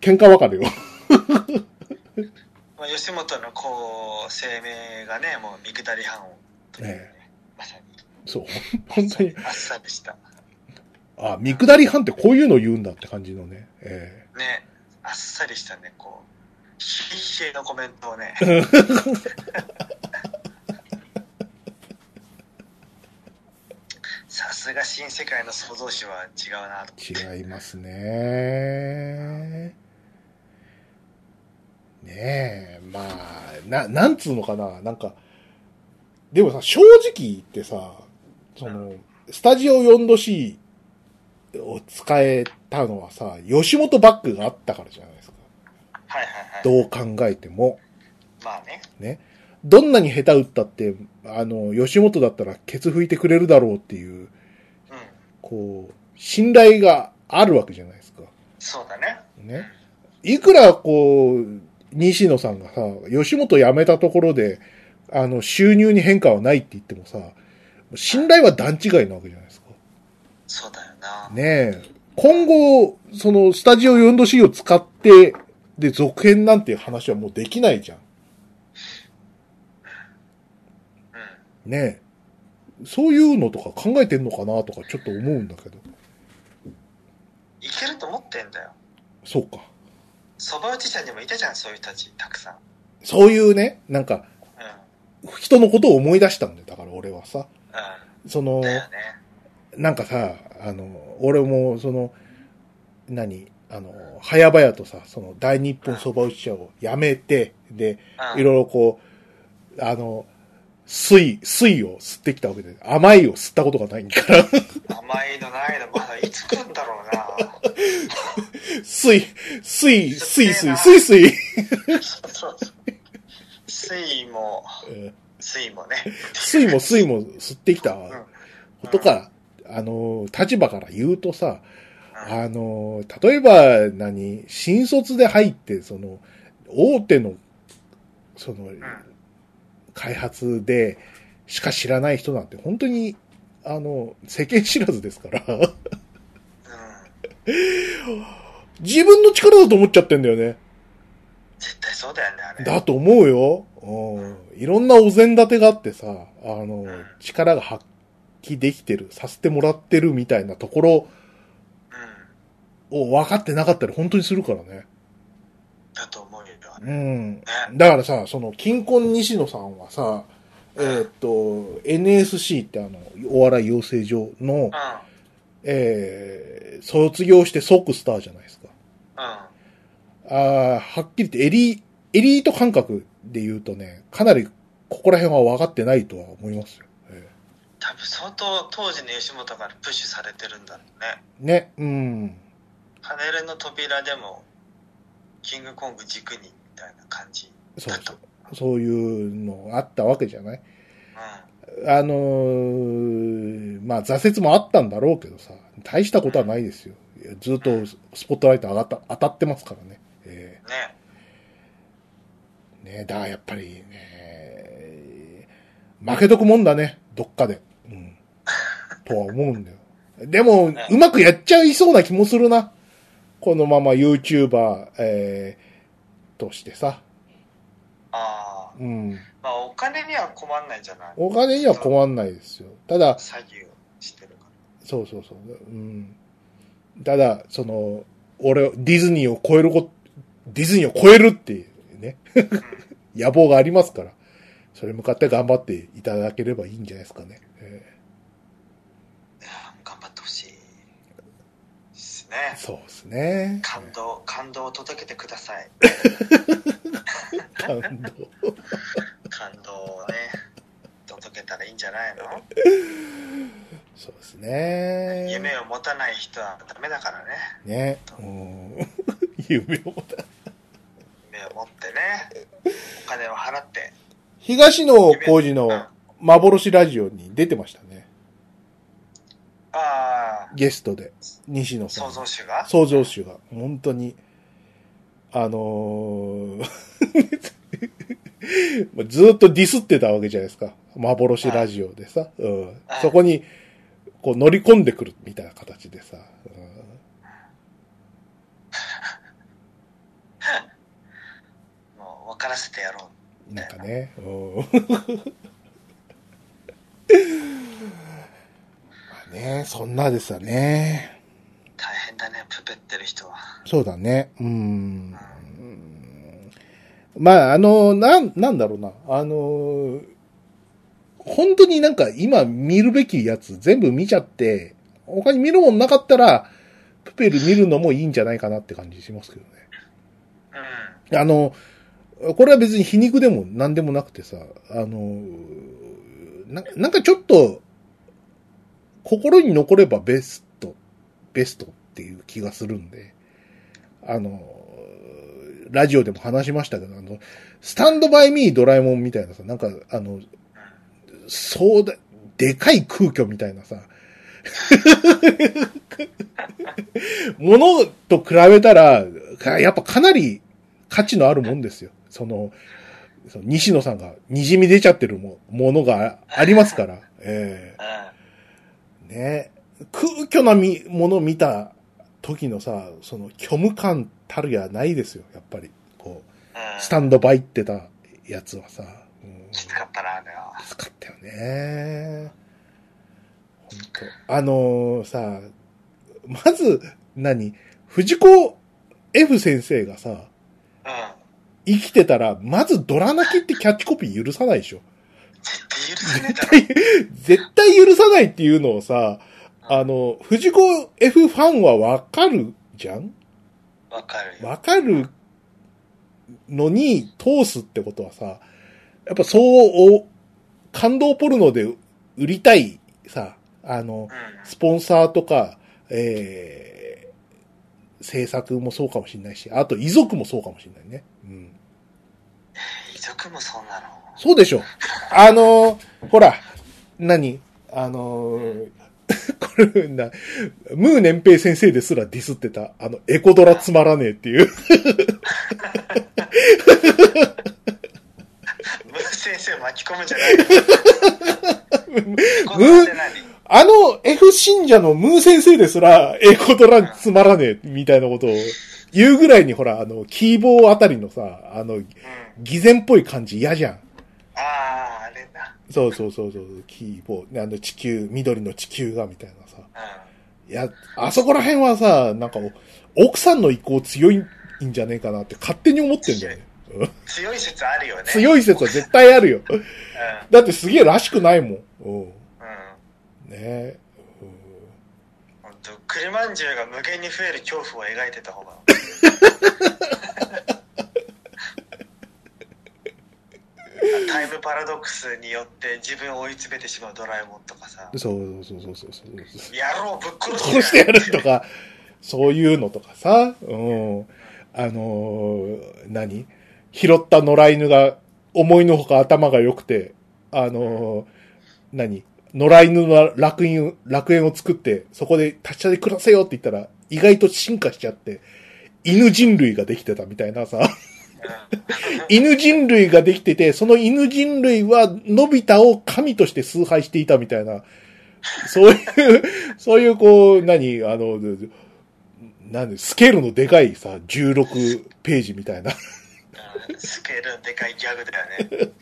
Speaker 2: 喧嘩別れよ。
Speaker 1: まあ、吉本のこう声明がねもう見下り犯をというね、
Speaker 2: え
Speaker 1: まさに。
Speaker 2: そう、本当に。
Speaker 1: あっさりした。
Speaker 2: あ、見下り犯ってこういうの言うんだって感じのね。え
Speaker 1: ねあっさりしたねこうひひへのコメントをね。さすが新世界の創造主は違うなと。
Speaker 2: え違いますね。ねえ、まあ、な、なんつうのかな、なんか、でもさ、正直言ってさ、その、スタジオ 4°C を使えたのはさ、吉本バックがあったからじゃないですか。
Speaker 1: はいはいはい
Speaker 2: どう考えても。
Speaker 1: まあね
Speaker 2: ね。どんなに下手打ったって、あの、吉本だったらケツ拭いてくれるだろうっていう、
Speaker 1: うん
Speaker 2: こう、信頼があるわけじゃないですか。
Speaker 1: そうだね
Speaker 2: ね。いくらこう、西野さんがさ、吉本辞めたところで、あの、収入に変化はないって言ってもさ、信頼は段違いなわけじゃないですか。
Speaker 1: そうだよな、
Speaker 2: ねえ。今後、その、スタジオ 4°C を使って、で、続編なんていう話はもうできないじゃん。
Speaker 1: うん
Speaker 2: ねえ。そういうのとか考えてんのかなとかちょっと思うんだけど。
Speaker 1: いけると思ってんだよ。
Speaker 2: そうか。
Speaker 1: 蕎麦打ち社にもいたじゃん、そういう人たち、たくさん。
Speaker 2: そういうね、なんか、
Speaker 1: うん。
Speaker 2: 人のことを思い出したんだよ。だから俺はさ。その
Speaker 1: うん。、だよね。
Speaker 2: なんかさ、あの、俺も、その、何あの、早々とさ、その、大日本蕎麦打ち社をやめて、で、
Speaker 1: うん。
Speaker 2: いろいろこう、あの、水、水を吸ってきたわけで、甘いを吸ったことがないから、
Speaker 1: 甘いのないの、まだいつ来るんだろうな。
Speaker 2: 水、水、水、水、
Speaker 1: 吸ってえな
Speaker 2: 水、水。
Speaker 1: そうそう。水も、
Speaker 2: うん
Speaker 1: 水もね。
Speaker 2: 水も水も吸ってきた
Speaker 1: うん。
Speaker 2: ことから、あの、立場から言うとさ、
Speaker 1: うん
Speaker 2: あの、例えば、何、新卒で入って、その、大手の、その、開発でしか知らない人なんて、本当に、あの、世間知らずですから、
Speaker 1: うん。うん。
Speaker 2: 自分の力だと思っちゃってんだよね。
Speaker 1: 絶対そうだよね、あれ。
Speaker 2: だと思うよ。うん。いろんなお膳立てがあってさ、あの、
Speaker 1: ん
Speaker 2: 力が発揮できてる、させてもらってるみたいなところ
Speaker 1: うん。
Speaker 2: を分かってなかったり本当にするからね。
Speaker 1: だと思うよ。
Speaker 2: うん。
Speaker 1: ね。
Speaker 2: だからさ、その、金婚西野さんはさ、えーっと、NSC ってあの、お笑い養成所の
Speaker 1: う、ん。
Speaker 2: えー、卒業して即スターじゃない？あーはっきり言ってエリ、エリート感覚で言うとね、かなりここら辺は分かってないとは思いますよ。え
Speaker 1: 多分相当当時の吉本からプッシュされてるんだろうね。
Speaker 2: ーね、うん。
Speaker 1: パネルの扉でも、キングコング軸にみたいな感じ
Speaker 2: そう。そう。そういうのあったわけじゃない？
Speaker 1: うん。
Speaker 2: あのーまあ挫折もあったんだろうけどさ、大したことはないですよ。いやずっとスポットライト上がった、当たってますからね。え
Speaker 1: ね。
Speaker 2: ーねだからやっぱりね、負けとくもんだね、どっかで。うん。とは思うんだよ。でも、
Speaker 1: ね
Speaker 2: うまくやっちゃいそうな気もするな。このまま YouTuber、えー、としてさ。
Speaker 1: ああ。
Speaker 2: うん。
Speaker 1: まあお金には困んないんじゃない？
Speaker 2: お金には困んないですよ。ただ、
Speaker 1: 詐欺をしてるか
Speaker 2: そうそうそう。うん。ただ、その、俺、ディズニーを超えるこ、ディズニーを超えるっていうね。野望がありますから、それに向かって頑張っていただければいいんじゃないですかね。え
Speaker 1: いや頑張ってほしいですね
Speaker 2: ー。そうですね。
Speaker 1: 感動、感動を届けてください。
Speaker 2: 感動。
Speaker 1: 感動をね、届けたらいいんじゃないの？
Speaker 2: そうですね。
Speaker 1: 夢を持たない人はダメだからね。
Speaker 2: ね。うん。夢を持た
Speaker 1: 夢を持ってね、お金を払って。
Speaker 2: 東野浩二
Speaker 1: うん
Speaker 2: の幻ラジオに出てましたね。
Speaker 1: ああ、
Speaker 2: ゲストで。西野さん。
Speaker 1: 創造主が？
Speaker 2: 創造主が、本当に、あのーまあ ずっとディスってたわけじゃないですか。幻ラジオでさ。うん
Speaker 1: はい
Speaker 2: そこに、こう乗り込んでくるみたいな形でさ。
Speaker 1: もう分からせてやろ
Speaker 2: うんなんかね。うん まあね、そんなですよね。
Speaker 1: う。大変だね、プペってる人は。
Speaker 2: そうだね。うん。まあ、あの、なん、なんだろうな。あの、本当になんか今見るべきやつ全部見ちゃって、他に見るもんなかったら、プペル見るのもいいんじゃないかなって感じしますけどね。
Speaker 1: うん。
Speaker 2: あの、これは別に皮肉でも何でもなくてさ、あの、ななんかちょっと、心に残ればベスト、ベストっていう気がするんで、あの、ラジオでも話しましたけど、あの、スタンドバイミードラえもんみたいなさ、なんか、あの、そうだ、でかい空虚みたいなさ、ものと比べたら、やっぱかなり価値のあるもんですよ。その、その西野さんが滲み出ちゃってるもものがありますから。え
Speaker 1: うん。
Speaker 2: えね空虚なみものを見た時のさ、その虚無感たるやないですよ。やっぱり。こう、
Speaker 1: うん。
Speaker 2: スタンドバイってたやつはさ。うん、
Speaker 1: きつかったな、あれは。
Speaker 2: きつかったよね。当あのーさ、まず、何？藤子 F 先生がさ、
Speaker 1: うん。
Speaker 2: 生きてたら、まずドラ泣きってキャッチコピー許さないでしょ。
Speaker 1: 絶対許さねえだろ。
Speaker 2: 絶対許さないっていうのをさ、あの、藤子 F ファンはわかるじゃん？
Speaker 1: わかるよ。
Speaker 2: わかるのに通すってことはさ、やっぱそう、お感動ポルノで売りたいさ、あの、
Speaker 1: うん。
Speaker 2: スポンサーとか、えー、制作もそうかもしれないし、あと遺族もそうかもしれないね。うん。
Speaker 1: 遺族もそんなの。
Speaker 2: そうでしょ。あのーほら、何？あのー これな、ムー年平先生ですらディスってた、あの、エコドラつまらねえっていう。
Speaker 1: ムー先生を巻き込むんじゃない
Speaker 2: ムーあの F 信者のムー先生ですら、エコドラつまらねえ、みたいなことを言うぐらいに、ほら、あの、キーボーあたりのさ、あの、
Speaker 1: うん。
Speaker 2: 偽善っぽい感じ嫌じゃん。
Speaker 1: ああ、あれだ。
Speaker 2: そうそうそうそう、キーボー、あの地球、緑の地球が、みたいなさ。
Speaker 1: う
Speaker 2: いや、あそこら辺はさ、なんか、奥さんの意向強いんじゃねえかなって勝手に思ってんだよね。
Speaker 1: 強い説あるよね。
Speaker 2: 強い説は絶対あるよ。
Speaker 1: うん。
Speaker 2: だってすげえらしくないもん。うん。
Speaker 1: うん。
Speaker 2: ねえ。
Speaker 1: ほんと、栗まんじゅうが無限に増える恐怖を描いてた方が。タイムパラドックスによって自分を追い詰めてしまうドラえもんとかさ
Speaker 2: うん、そうそうそうそうそう。
Speaker 1: 野郎ぶっ殺
Speaker 2: 殺してやるとか、そういうのとかさ、うん。あのー何拾った野良犬が思いのほか頭が良くて、あのー何？野良犬の楽園、楽園を作って、そこで達者で暮らせよって言ったら、意外と進化しちゃって、犬人類ができてたみたいなさ、犬人類ができてて、その犬人類は、のび太を神として崇拝していたみたいな、そういう、そういうこう、何、あの、なんで、スケールのでかいさ、16ページみたいな。
Speaker 1: うんスケールのでかいギャグだよね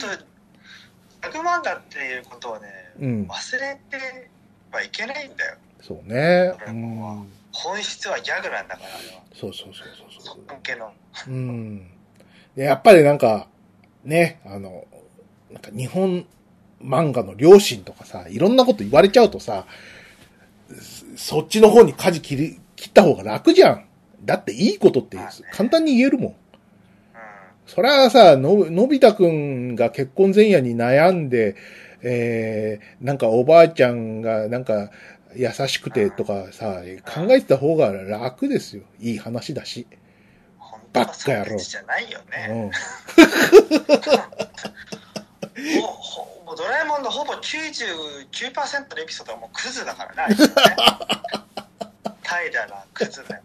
Speaker 1: 本当100万だっていうことをね
Speaker 2: うん。
Speaker 1: 忘れてはいけないんだよ
Speaker 2: そうね。うん。
Speaker 1: 本質はギャグなんだから
Speaker 2: そうそうそうそう
Speaker 1: そ
Speaker 2: そう。
Speaker 1: っけの
Speaker 2: うん。でやっぱりなんか、ね、あの、なんか日本漫画の両親とかさ、いろんなこと言われちゃうとさ、そそっちの方に舵切り、切った方が楽じゃん。だっていいことって簡単に言えるもん。
Speaker 1: うん
Speaker 2: それはさ、の、のび太くんが結婚前夜に悩んで、えー、なんかおばあちゃんがなんか優しくてとかさ、考えてた方が楽ですよ。いい話だし。
Speaker 1: 本当は
Speaker 2: バッカ野郎
Speaker 1: そうじゃないよ
Speaker 2: う
Speaker 1: ね、うほ もうドラえもんのほぼ99%のエピソードはもうクズだからなね 怠惰なクズだよ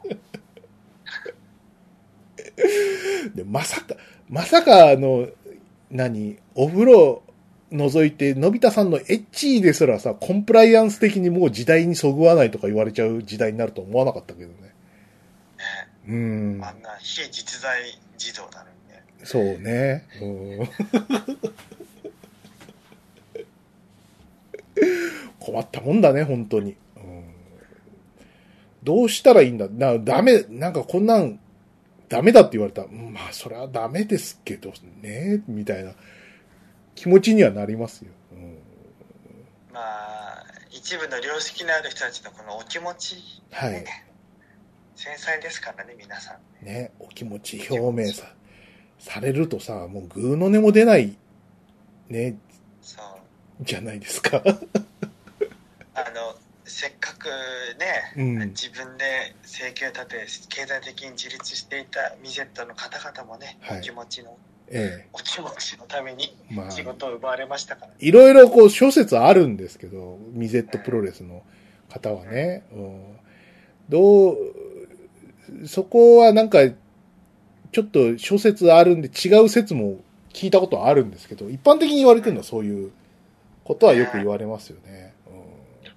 Speaker 2: で、まさか、まさかあの、何、お風呂覗いて、のび太さんのエッチーですらさ、コンプライアンス的にもう時代にそぐわないとか言われちゃう時代になると思わなかったけどね。
Speaker 1: ね
Speaker 2: うん。
Speaker 1: あんな非実在児童なのにね
Speaker 2: そうね。うん 困ったもんだね、本当に。うんどうしたらいいんだな、ダメ、なんかこんなん、ダメだって言われた。ら、うんまあ、それはダメですけどね、みたいな気持ちにはなりますよ。うん。
Speaker 1: まあ一部の良識のある人たちのこのお気持ち、
Speaker 2: はい。
Speaker 1: ね繊細ですからね皆さん。
Speaker 2: ね、お気持ち表明さ、されるとさ、もうグーの音も出ない、ね、
Speaker 1: そう。
Speaker 2: じゃないですか。
Speaker 1: あのせっかくね、
Speaker 2: うん
Speaker 1: 自分で生計を立て経済的に自立していたミゼットの方々もね、
Speaker 2: はい
Speaker 1: お気持ちの
Speaker 2: え
Speaker 1: お気持ちのために
Speaker 2: え。まあ。
Speaker 1: 仕事を奪われましたから、
Speaker 2: いろいろこう諸説あるんですけど、ミゼットプロレスの方はね。うん、どう、そこはなんか、ちょっと諸説あるんで違う説も聞いたことはあるんですけど、一般的に言われてるのはそういうことはよく言われますよね。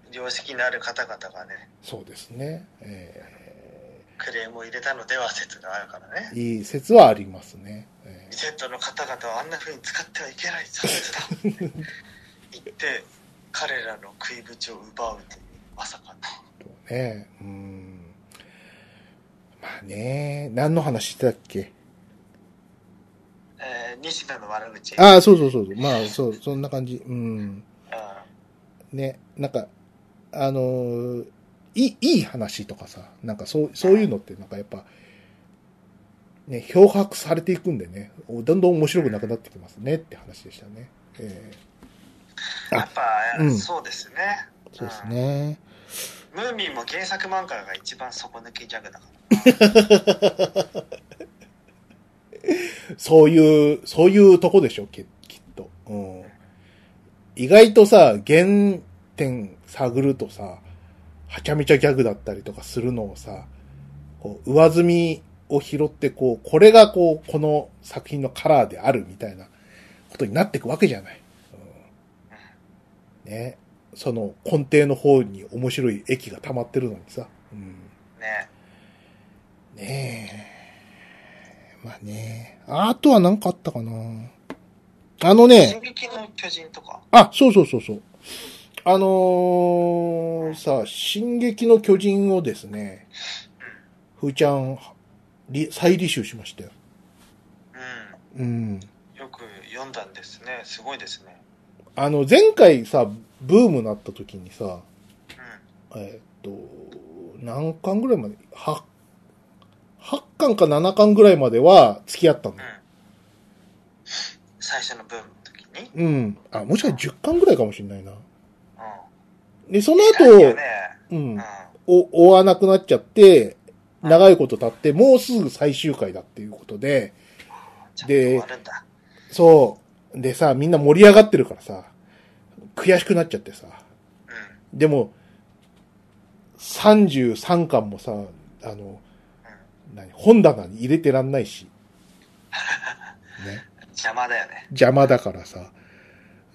Speaker 2: うん、
Speaker 1: 良識のある方々がね
Speaker 2: そうですね。え
Speaker 1: クレームを入れたのでは説があるからね
Speaker 2: ーいい説はありますね。え
Speaker 1: ミゼットの方々はあんな風に使ってはいけない差別だ言って彼らの食いぶちを奪うという、まさかの。
Speaker 2: ね。うん。まあね、何の話してたっけ？
Speaker 1: えー、西田の悪口。
Speaker 2: ああ、そうそうそうそう。まあ、そう、そんな感じ。うん。
Speaker 1: うん
Speaker 2: ね、なんか、あのーいい、いい話とかさ、なんかそう、そういうのってなんかやっぱ、ね、漂白されていくんでね、おどんどん面白くなくなってきますねって話でしたね。えあ
Speaker 1: やっぱ、
Speaker 2: うん
Speaker 1: そうですね。
Speaker 2: ーそうですね。
Speaker 1: ムーミンも原作漫画が一番底抜けギャグだから。
Speaker 2: そういう、そういうとこでしょ、ききっと。うん。意外とさ、原点探るとさ、はちゃめちゃギャグだったりとかするのをさ、こう、上積みを拾って、こう、これがこう、この作品のカラーであるみたいなことになっていくわけじゃない。うん、ね。その根底の方に面白い液が溜まってるのにさ。うん。
Speaker 1: ね。
Speaker 2: ねえ。まあね。あとは何かあったかな。あのね
Speaker 1: 進、撃の巨人とか。
Speaker 2: あ、そうそうそうそう。あのー、さ、進撃の巨人をですね、ふーちゃん、リ再履修しましたよ。
Speaker 1: うん。
Speaker 2: うん。
Speaker 1: よく読んだんですね。すごいですね。
Speaker 2: あの、前回さ、ブームなった時にさ、
Speaker 1: う
Speaker 2: えーっと、何巻ぐらいまで、8、8巻か7巻ぐらいまでは付き合ったの
Speaker 1: ん。うん。最初のブームの時に？
Speaker 2: うん。あ、もしかしたら10巻ぐらいかもしれないな。
Speaker 1: うん。
Speaker 2: で、その後、
Speaker 1: ね。
Speaker 2: うん
Speaker 1: うん。。
Speaker 2: お、追わなくなっちゃって、長いこと経って、もうすぐ最終回だっていうことで、
Speaker 1: ちゃんと終わるんだ。
Speaker 2: そう。でさ、みんな盛り上がってるからさ、悔しくなっちゃってさ。
Speaker 1: うん。
Speaker 2: でも、33巻もさ、あの、何、本棚に入れてらんないし。ね。
Speaker 1: 邪魔だよね。
Speaker 2: 邪魔だからさ。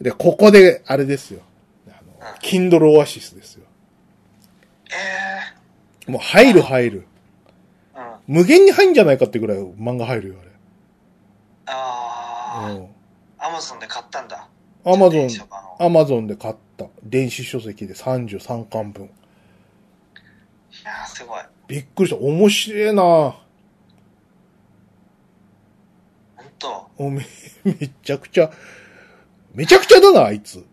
Speaker 2: で、ここで、あれですよ。あの、
Speaker 1: うん
Speaker 2: Kindle オアシスですよ。
Speaker 1: え
Speaker 2: もう入る入る。無限に入んじゃないかってぐらい漫画入るよ、あれ。
Speaker 1: ああ。
Speaker 2: うん。
Speaker 1: アマゾンで買ったんだ。
Speaker 2: アマゾンアマゾンで買った。電子書籍で33巻分。
Speaker 1: いやー、すごい。
Speaker 2: びっくりした。面白いな
Speaker 1: ほんと。
Speaker 2: おめ、めちゃくちゃ、めちゃくちゃだな、あいつ。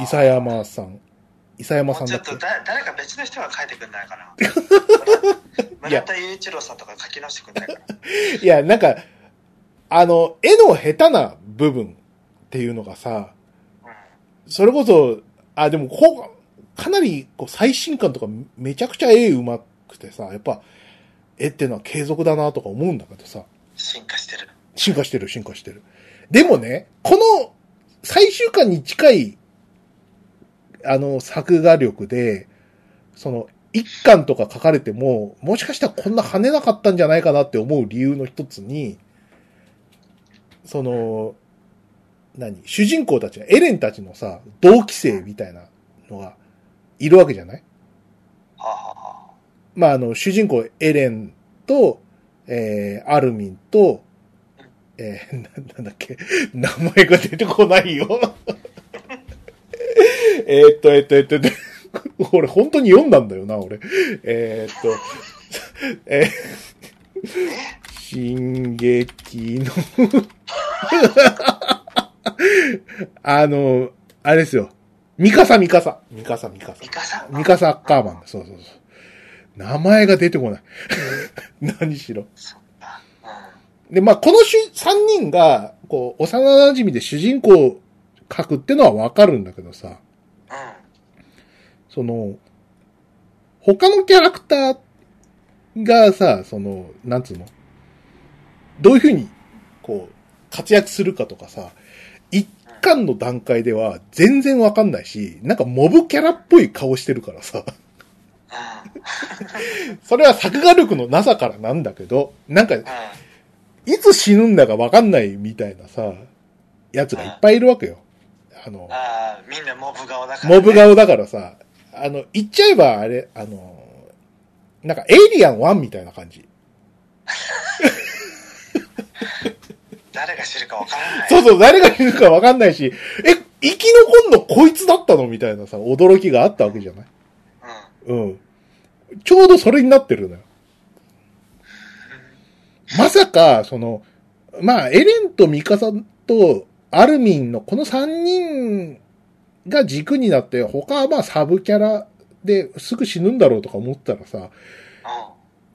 Speaker 2: 伊佐山さん。伊佐山
Speaker 1: もうんちょっとだ誰か別の人が書いてくんないかな。村田雄一郎さんとか書き直してくんないかな。
Speaker 2: いや、なんか、あの、絵の下手な部分っていうのがさ、
Speaker 1: うん。
Speaker 2: それこそ、あ、でもこう、かなりこう最新刊とかめちゃくちゃ絵上手くてさ、やっぱ、絵っていうのは継続だなとか思うんだけどさ、
Speaker 1: 進化してる。
Speaker 2: 進化してる、進化してる。でもね、この最終巻に近い、あの、作画力で、その、一巻とか書かれても、もしかしたらこんな跳ねなかったんじゃないかなって思う理由の一つに、その、何主人公たち、エレンたちのさ、同期生みたいなのがいるわけじゃない？まあ、あの、主人公エレンと、えー、アルミンと、えー、な なんだっけ、名前が出てこないよ。えーっと、えーっと、えーっと、えーっと、俺本当に読んだんだよな、俺。えーっと、えー、進撃のあの、あれですよ。ミカサ、ミカサ。ミカサ、ミカサ
Speaker 1: あ。。ミカさん
Speaker 2: ミカサッカーマンだ。そうそうそう。名前が出てこない。何しろ。で、まあ、この主三人が、こう、幼馴染で主人公を書くってのはわかるんだけどさ。その、他のキャラクターがさ、その、なんつうの？どういうふうに、こう、活躍するかとかさ、一巻の段階では全然わかんないし、なんかモブキャラっぽい顔してるからさ、
Speaker 1: うん。
Speaker 2: それは作画力のなさからなんだけど、なんか、
Speaker 1: うん。
Speaker 2: いつ死ぬんだかわかんないみたいなさ、やつがいっぱいいるわけよ。あの、
Speaker 1: ああ、みんなモブ顔だから、ね。
Speaker 2: モブ顔だからさ、あの、言っちゃえばあれ、あの、なんかエイリアン1みたいな感じ。
Speaker 1: 誰が知るかわからない。
Speaker 2: そうそう、誰が死ぬかわかんないし、え、生き残んのこいつだったのみたいなさ、驚きがあったわけじゃない？
Speaker 1: うん。
Speaker 2: うん。ちょうどそれになってるのよ。まさか、その、まあ、エレンとミカサとアルミンのこの3人が軸になって、他はまあサブキャラですぐ死ぬんだろうとか思ったらさ、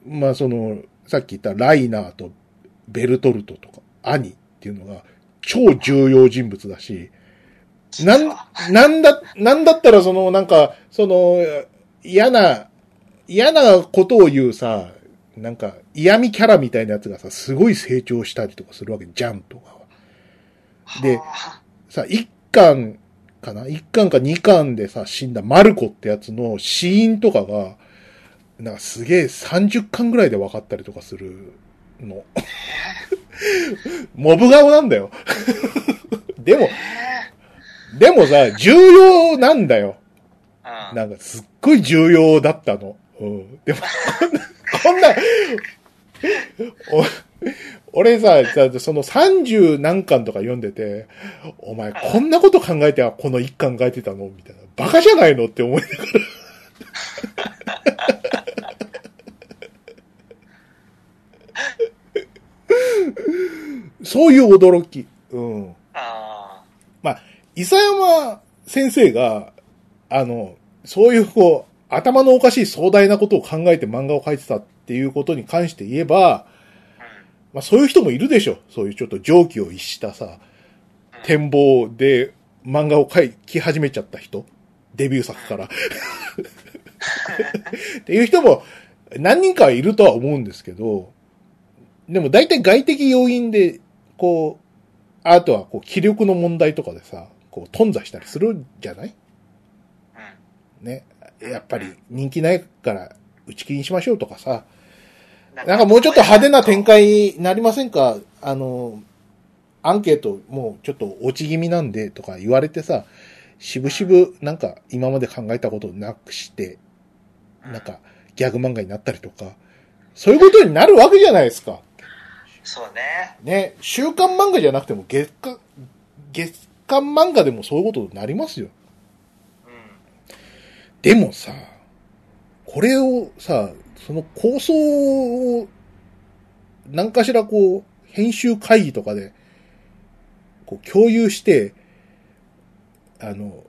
Speaker 2: まあその、さっき言ったライナーとベルトルトとか、兄っていうのが超重要人物だし、なん、なんだ、なんだったらその、なんか、その、嫌な、嫌なことを言うさ、なんか、嫌味キャラみたいなやつがさ、すごい成長したりとかするわけ、ジャンとか。で
Speaker 1: は
Speaker 2: さ、一巻かな？一巻か二巻でさ、死んだマルコってやつの死因とかが、なんかすげえ30巻ぐらいで分かったりとかするの。モブ顔なんだよ。でも、でもさ、重要なんだよ。なんかすっごい重要だったの。うん。でも、こんな、こんな、お 俺さ、さその30何巻とか読んでて、お前こんなこと考えてはこの1巻書いてたの？みたいな。バカじゃないの？って思いながら。そういう驚き。うん。
Speaker 1: あ
Speaker 2: まあ、伊佐山先生が、あの、そういうこう、頭のおかしい壮大なことを考えて漫画を描いてたっていうことに関して言えば、
Speaker 1: あ。
Speaker 2: まあそういう人もいるでしょ。そういうちょっと常軌を逸したさ、
Speaker 1: うん。
Speaker 2: 展望で漫画を描き始めちゃった人。デビュー作から。っていう人も何人かはいるとは思うんですけど、でも大体外的要因で、こう、あとはこう気力の問題とかでさ、こう頓挫したりするんじゃない？
Speaker 1: うん。
Speaker 2: ね。やっぱり人気ないから打ち切りにしましょうとかさ、
Speaker 1: な
Speaker 2: なんかもうちょっと派手な展開になりませんか？あの、アンケートもうちょっと落ち気味なんでとか言われてさ、しぶしぶなんか今まで考えたことをなくして、なんかギャグ漫画になったりとか、そういうことになるわけじゃないですか。
Speaker 1: そうね。
Speaker 2: ね、週刊漫画じゃなくても月刊、月刊漫画でもそういうことになりますよ。
Speaker 1: うん。
Speaker 2: でもさ、これをさ、その構想を、何かしらこう、編集会議とかで、こう共有して、あの、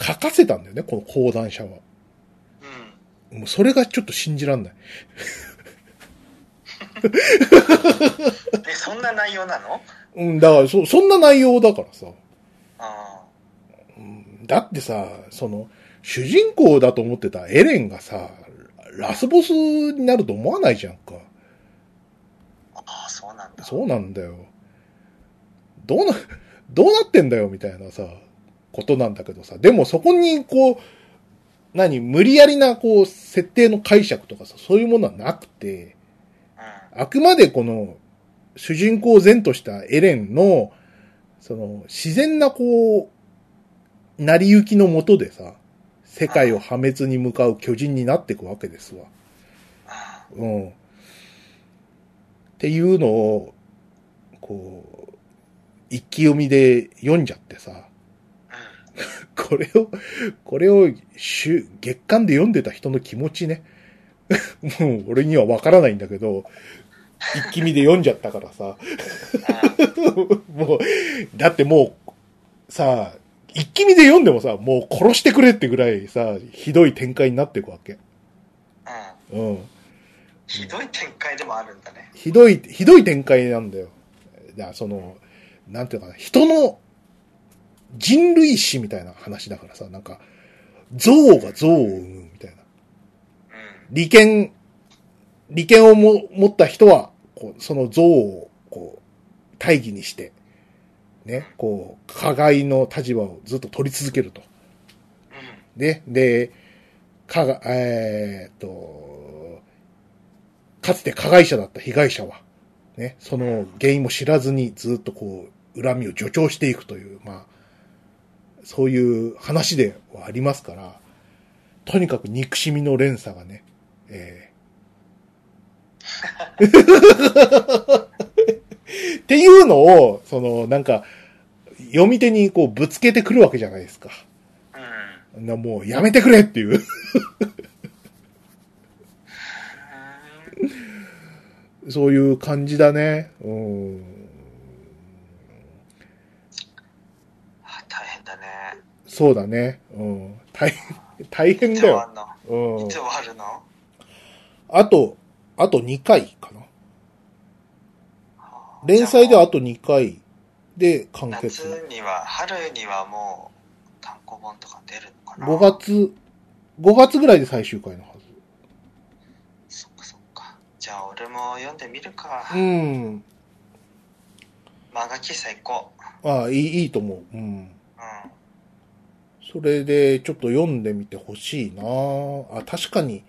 Speaker 2: 書かせたんだよね、この講談社は。
Speaker 1: うん。
Speaker 2: もうそれがちょっと信じらんない。
Speaker 1: え、そんな内容なの？
Speaker 2: うん、だからそ、そんな内容だからさ。
Speaker 1: あ
Speaker 2: うんだってさ、その、主人公だと思ってたエレンがさ、ラスボスになると思わないじゃんか。
Speaker 1: あ。ああ、そうなんだ。
Speaker 2: そうなんだよ。どうな、どうなってんだよ、みたいなさ、ことなんだけどさ。でもそこに、こう、何、無理やりな、こう、設定の解釈とかさ、そういうものはなくて、
Speaker 1: うん。
Speaker 2: あくまでこの、主人公前としたエレンの、その、自然な、こう、成り行きのもとでさ、世界を破滅に向かう巨人になっていくわけですわ。
Speaker 1: あ
Speaker 2: うん。っていうのを、こう、一気読みで読んじゃってさ、
Speaker 1: あ。
Speaker 2: これを、これを週、月間で読んでた人の気持ちね。もう俺にはわからないんだけど、一気見で読んじゃったからさ。もう、だってもう、さ、一気見で読んでもさ、もう殺してくれってぐらいさ、ひどい展開になっていくわけ。
Speaker 1: うん。うん。
Speaker 2: うん。
Speaker 1: ひどい展開でもあるんだね。
Speaker 2: ひどい、ひどい展開なんだよ。だからその、なんていうのかな、人の人類史みたいな話だからさ、なんか、象が象を生むみたいな。
Speaker 1: うん。
Speaker 2: 利権、利権をも持った人は、こう、その像を、こう、大義にして、ね、こう、加害の立場をずっと取り続けると。
Speaker 1: うん。
Speaker 2: ね、で、かが、えーっと、かつて加害者だった被害者は、ね、その原因も知らずにずっとこう、恨みを助長していくという、まあ、そういう話ではありますから、とにかく憎しみの連鎖がね、えー っていうのを、その、なんか、読み手にこうぶつけてくるわけじゃないですか。
Speaker 1: うん。
Speaker 2: なもうやめてくれっていう。そういう感じだね。うん。
Speaker 1: あ大変だね。
Speaker 2: そうだね。うん。大変、大変だよ。
Speaker 1: いつ終わんの？
Speaker 2: うん
Speaker 1: いつ。終わるの？
Speaker 2: あと、あと2回かな。連載ではあと2回で完
Speaker 1: 夏
Speaker 2: 結。
Speaker 1: には、春にはもう単行本とか出るのかな
Speaker 2: ？5。月、5月ぐらいで最終回のは
Speaker 1: そっかそっか。じゃあ俺も読んでみるか。
Speaker 2: ず。うん。
Speaker 1: 漫画喫茶行こ
Speaker 2: ああ、いい、いいと思う。うん。
Speaker 1: う。うん。
Speaker 2: それで、ちょっと読んでみてほしいなあ、確かに、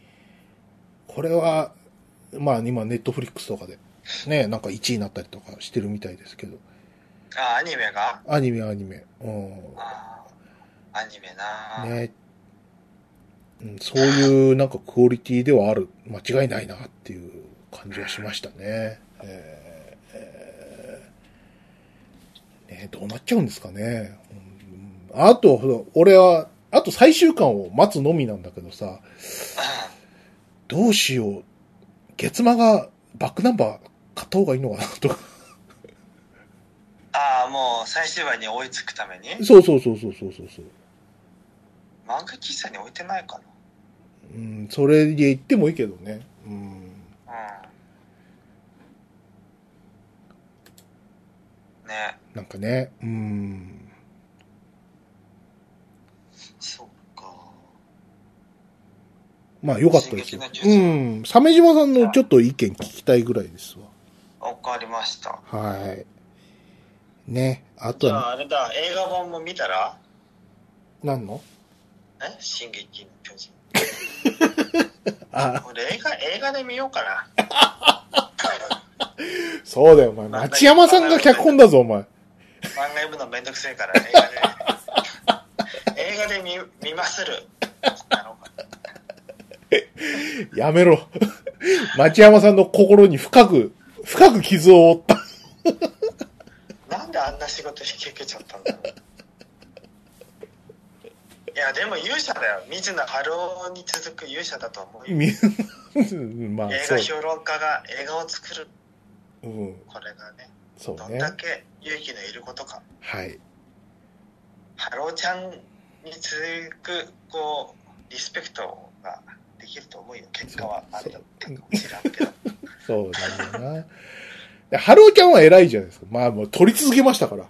Speaker 2: これは、まあ今、ネットフリックスとかで、ね、なんか1位になったりとかしてるみたいですけど。
Speaker 1: あ、アニメが？
Speaker 2: アニメ、アニメ。うん。
Speaker 1: あアニメな、
Speaker 2: ね、うん、そういうなんかクオリティではある、間違いないなっていう感じはしましたね。えーえーねどうなっちゃうんですかね。うんあと、俺は、あと最終巻を待つのみなんだけどさ、どうしよう。月間がバックナンバー買った方がいいのかなとか。
Speaker 1: ああ、もう最終話に追いつくために？
Speaker 2: そうそうそうそうそうそうそう。
Speaker 1: 漫画喫茶に置いてないか
Speaker 2: うん、それで言ってもいいけどね。うん。
Speaker 1: なうん。ね
Speaker 2: なんかね、うん。
Speaker 1: そっか。
Speaker 2: まあ良かったですよう
Speaker 1: 人
Speaker 2: ん。鮫島さんのちょっと意見聞きたいぐらいです
Speaker 1: わかりました。
Speaker 2: わ。はい。ね。あと
Speaker 1: ああれだ、映画版も見たら？
Speaker 2: 何の？
Speaker 1: え？進撃の巨人。
Speaker 2: あ、
Speaker 1: 俺映画、映画で見ようかな。
Speaker 2: そうだよ、お前。町山さんが脚本だぞ、お前。
Speaker 1: 漫画読むのめんどくせえから映画で。映画で見、見まする。
Speaker 2: やめろ。町山さんの心に深く、深く傷を負った。
Speaker 1: なんであんな仕事引き受けちゃったんだろう。いや、でも勇者だよ。水野晴郎に続く勇者だと思うよ。
Speaker 2: み まあ、
Speaker 1: 映。画評論家が映画を作る。
Speaker 2: うん。
Speaker 1: これがね、
Speaker 2: そうね
Speaker 1: どんだけ勇気のいることか。
Speaker 2: はい。
Speaker 1: ハローちゃんに続く、こう、リスペクトができると思うよ。結果はあれだったんけど。
Speaker 2: そうなんだよな。でハローちゃんは偉いじゃないですか。まあもう撮り続けましたから。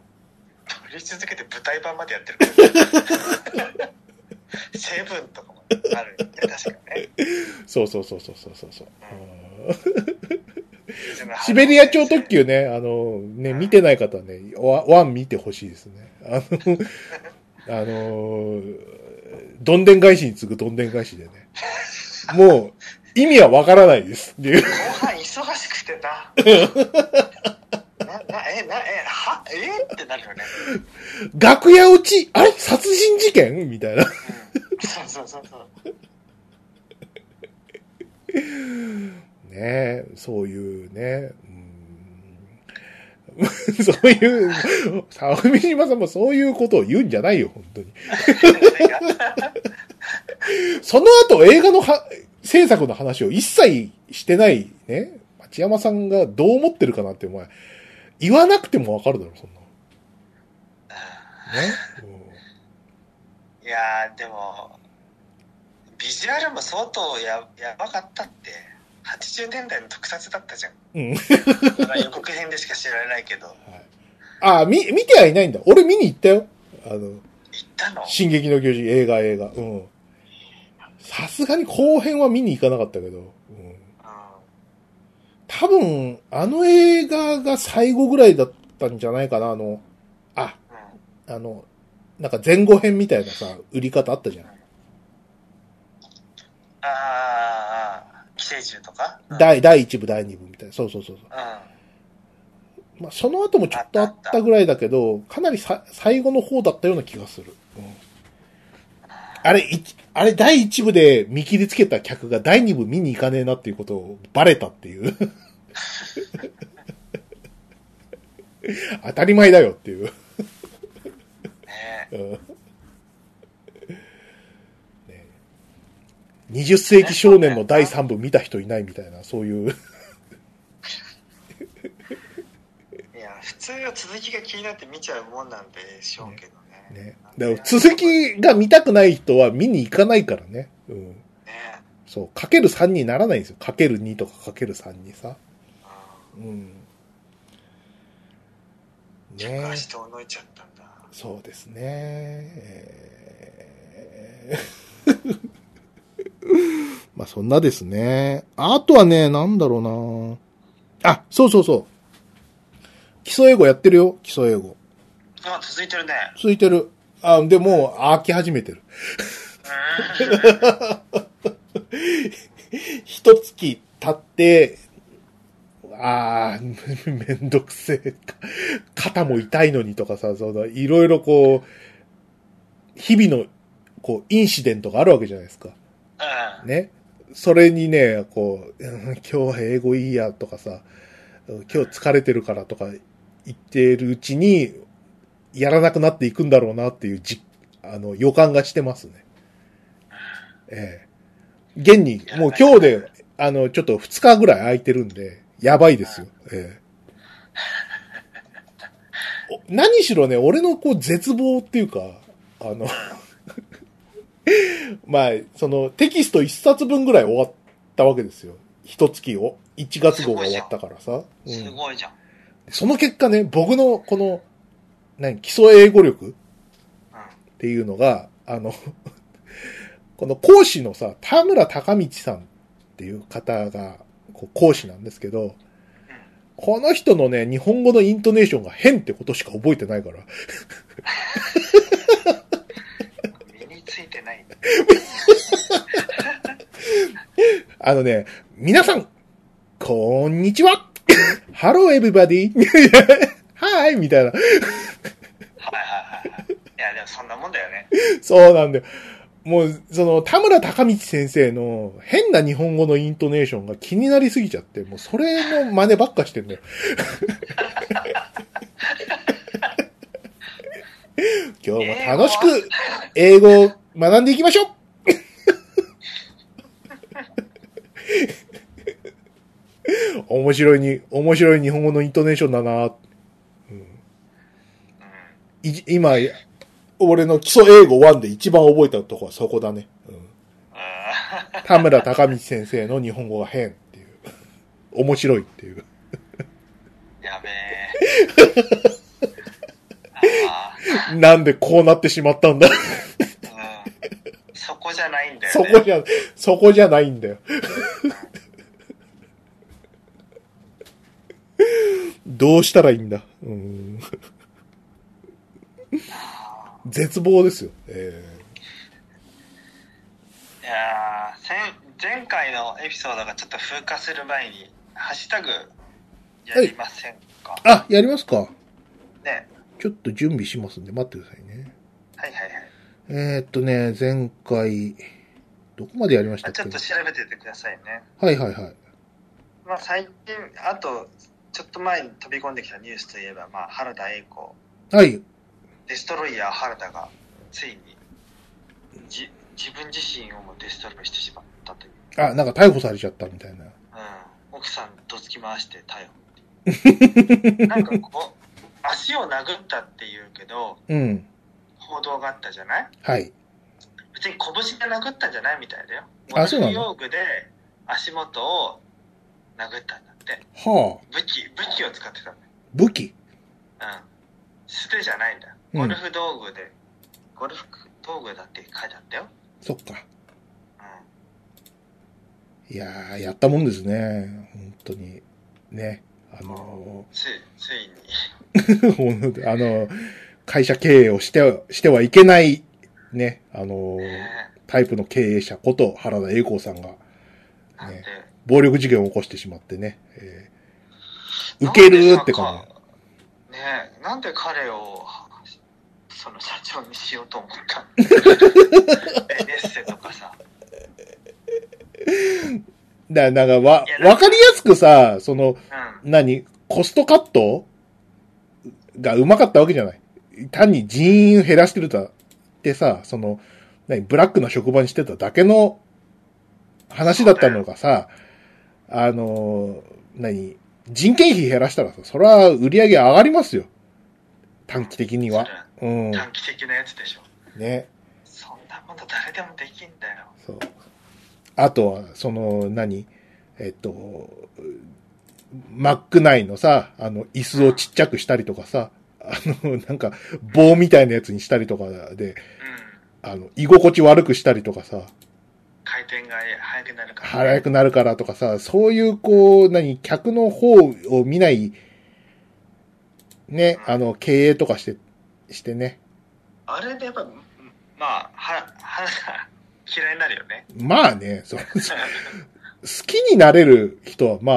Speaker 1: 撮り続けて舞台版までやってるから。セブンとかもあるよね、確かね。
Speaker 2: そうそうそうそうそうそうシベリア超特急ね、あの、ね、見てない方はね、ワワン見てほしいですね。あの、あの、どんでん返しに次ぐどんでん返しでね。もう、意味はわからないですっていう。
Speaker 1: 後半忙しくてな。な、な、え、な、え、は、え？ってなるよね。
Speaker 2: 楽屋落ち、あれ？殺人事件？みたいな。
Speaker 1: うん。そうそうそうそう。
Speaker 2: ねそういうね。う んそういう、沢上島さんもそういうことを言うんじゃないよ、本当に。その後映画のは制作の話を一切してないね、町山さんがどう思ってるかなってお前、言わなくてもわかるだろ、そんなの。ね。
Speaker 1: いやー、でも、ビジュアルも相当や、やばかったって。80年代の特撮だったじゃん。
Speaker 2: うん。
Speaker 1: 予告編でしか知らないけど。
Speaker 2: あ、み、見てはいないんだ。俺見に行ったよ。あの、
Speaker 1: 行ったの？
Speaker 2: 進撃の巨人、映画、映画。うん。さすがに後編は見に行かなかったけど。うん。
Speaker 1: う
Speaker 2: 多分、あの映画が最後ぐらいだったんじゃないかな、あの、あ、
Speaker 1: ん。うん。
Speaker 2: あの、なんか前後編みたいなさ、売り方あったじゃん。
Speaker 1: あーあ寄生虫とか？うん。
Speaker 2: 第、第1部、第2部みたいな。そうそうそうそう。
Speaker 1: うん。
Speaker 2: まあ、その後もちょっとあったぐらいだけど、かなりさ、最後の方だったような気がする。うん。あれ、いあれ、第1部で見切りつけた客が第2部見に行かねえなっていうことをバレたっていう。当たり前だよっていう。うん20世紀少年の第3部見た人いないみたいな、そういう。
Speaker 1: いや、普通は続きが気になって見ちゃうもんなんでしょうけどね。
Speaker 2: ね。だから続きが見たくない人は見に行かないからね。うん。
Speaker 1: ね。
Speaker 2: そう。かける3にならないんですよ。かける2とかかける3にさ。
Speaker 1: うん
Speaker 2: ね
Speaker 1: 火しておのいちゃったんだ。
Speaker 2: そうですね。えー まあそんなですね。あとはね、なんだろうなあ、そうそうそう。基礎英語やってるよ、基礎英語。
Speaker 1: あ、続いてるね。
Speaker 2: 続いてる。あ、でもう飽き始めてる。一月経って、ああ、めんどくせえ。肩も痛いのにとかさ、その、いろいろこう、日々の、こう、インシデントがあるわけじゃないですか。
Speaker 1: うん。
Speaker 2: ね。それにね、こう、う ん今日は英語いいやとかさ、今日疲れてるからとか言ってるうちに、やらなくなっていくんだろうなっていうじ、あの、予感がしてますね。ええ現に、もう今日で、あの、ちょっと2日ぐらい空いてるんで、やばいですよ。ええお何しろね、俺のこう絶望っていうか、あの、まあ、そのテキスト1冊分ぐらい終わったわけですよ。一月を。1月号が終わったからさ。うん
Speaker 1: すごいじゃん。
Speaker 2: その結果ね、僕のこの、何、基礎英語力
Speaker 1: うん。
Speaker 2: っていうのが、あの、この講師のさ、田村隆道さんっていう方が、こう講師なんですけど、この人のね、日本語のイントネーションが変ってことしか覚えてないから。あのね、皆さん、こんにちは !Hello everybody! はいみたいな。
Speaker 1: はいはいはいはい。いや、でもそんなもんだよね。
Speaker 2: そうなんだよ。もう、その、田村隆道先生の変な日本語のイントネーションが気になりすぎちゃって、もうそれの真似ばっかしてんだよ。今日も楽しく英語を学んでいきましょう面白いに、面白い日本語のイントネーションだな。
Speaker 1: うん。
Speaker 2: い今、俺の基礎英語1で一番覚えたとこはそこだね。うん、
Speaker 1: うん。
Speaker 2: 田村隆道先生の日本語が変っていう。面白いっていう。
Speaker 1: やべえ。あ
Speaker 2: なんでこうなってしまったんだ。
Speaker 1: そこじゃないんだよね。
Speaker 2: そこじゃ、そこじゃないんだよ。どうしたらいいんだ？うん、絶望ですよ。え
Speaker 1: いやー前前回のエピソードがちょっと風化する前に、ハッシュタグやりませんか、
Speaker 2: ーあ、やりますか。
Speaker 1: ね。
Speaker 2: ちょっと準備しますんで待ってくださいね。
Speaker 1: はいはいはい。
Speaker 2: えー、っとね、前回、どこまでやりましたっけ？
Speaker 1: あちょっと調べててくださいね。
Speaker 2: はいはいはい。
Speaker 1: まあ最近、あと、ちょっと前に飛び込んできたニュースといえば、まあ原田栄子、
Speaker 2: はい。
Speaker 1: デストロイヤー原田がついにじ自分自身をもデストロイしてしまったという。
Speaker 2: あ、なんか逮捕されちゃったみたいな。
Speaker 1: うん。奥さんどつき回して逮捕。なんかこう、足を殴ったって言うけど、
Speaker 2: うん。
Speaker 1: 報道があったじゃない？
Speaker 2: はい。
Speaker 1: 別に拳で殴ったんじゃないみたいだよ。
Speaker 2: あそうなの？
Speaker 1: ゴルフ用具で足元を殴ったんだって。
Speaker 2: はあ。
Speaker 1: 武器、武器を使ってたんだよ。
Speaker 2: 武器？
Speaker 1: うん。素手じゃないんだ。
Speaker 2: うん
Speaker 1: ゴルフ道具で、ゴルフ道具だって書いてあったよ。
Speaker 2: そっか。
Speaker 1: うん。
Speaker 2: いやー、やったもんですね。本当に。ね。あの
Speaker 1: つい、ついに。
Speaker 2: ーほんとあの、会社経営をしては、してはいけない、ね。あのタイプの経営者こと原田栄光さんが、
Speaker 1: なんで、
Speaker 2: 暴力事件を起こしてしまってね。えー受けるって感
Speaker 1: じ。ねえ、なんで彼を、その社長にしようと思ったの？エネッセとかさ。
Speaker 2: じ。だなんかわわかりやすくさ、その、
Speaker 1: うん。
Speaker 2: 何コストカットがうまかったわけじゃない単に人員減らしてるとってさ、その、何、ブラックな職場にしてただけの話だったのがさ、あの、何、人件費減らしたらさ、それは売り上げ上がりますよ。短期的には。うん。
Speaker 1: 短期的なやつでしょ。
Speaker 2: ね。
Speaker 1: そんなこと誰でもできんだよ。
Speaker 2: そう。あとは、その、何えっと、マック内のさ、あの、椅子をちっちゃくしたりとかさ、あの、なんか、棒みたいなやつにしたりとかで、
Speaker 1: うん。
Speaker 2: あの、居心地悪くしたりとかさ、
Speaker 1: 回転が早くなるから、
Speaker 2: 早くなるからとかさ、そういう、こう、何、客の方を見ない、ね、あの、経営とかして、してね。
Speaker 1: あれでやっぱ、まあ、は、は、嫌いになるよね。
Speaker 2: まあね、そう、好きになれる人は、ま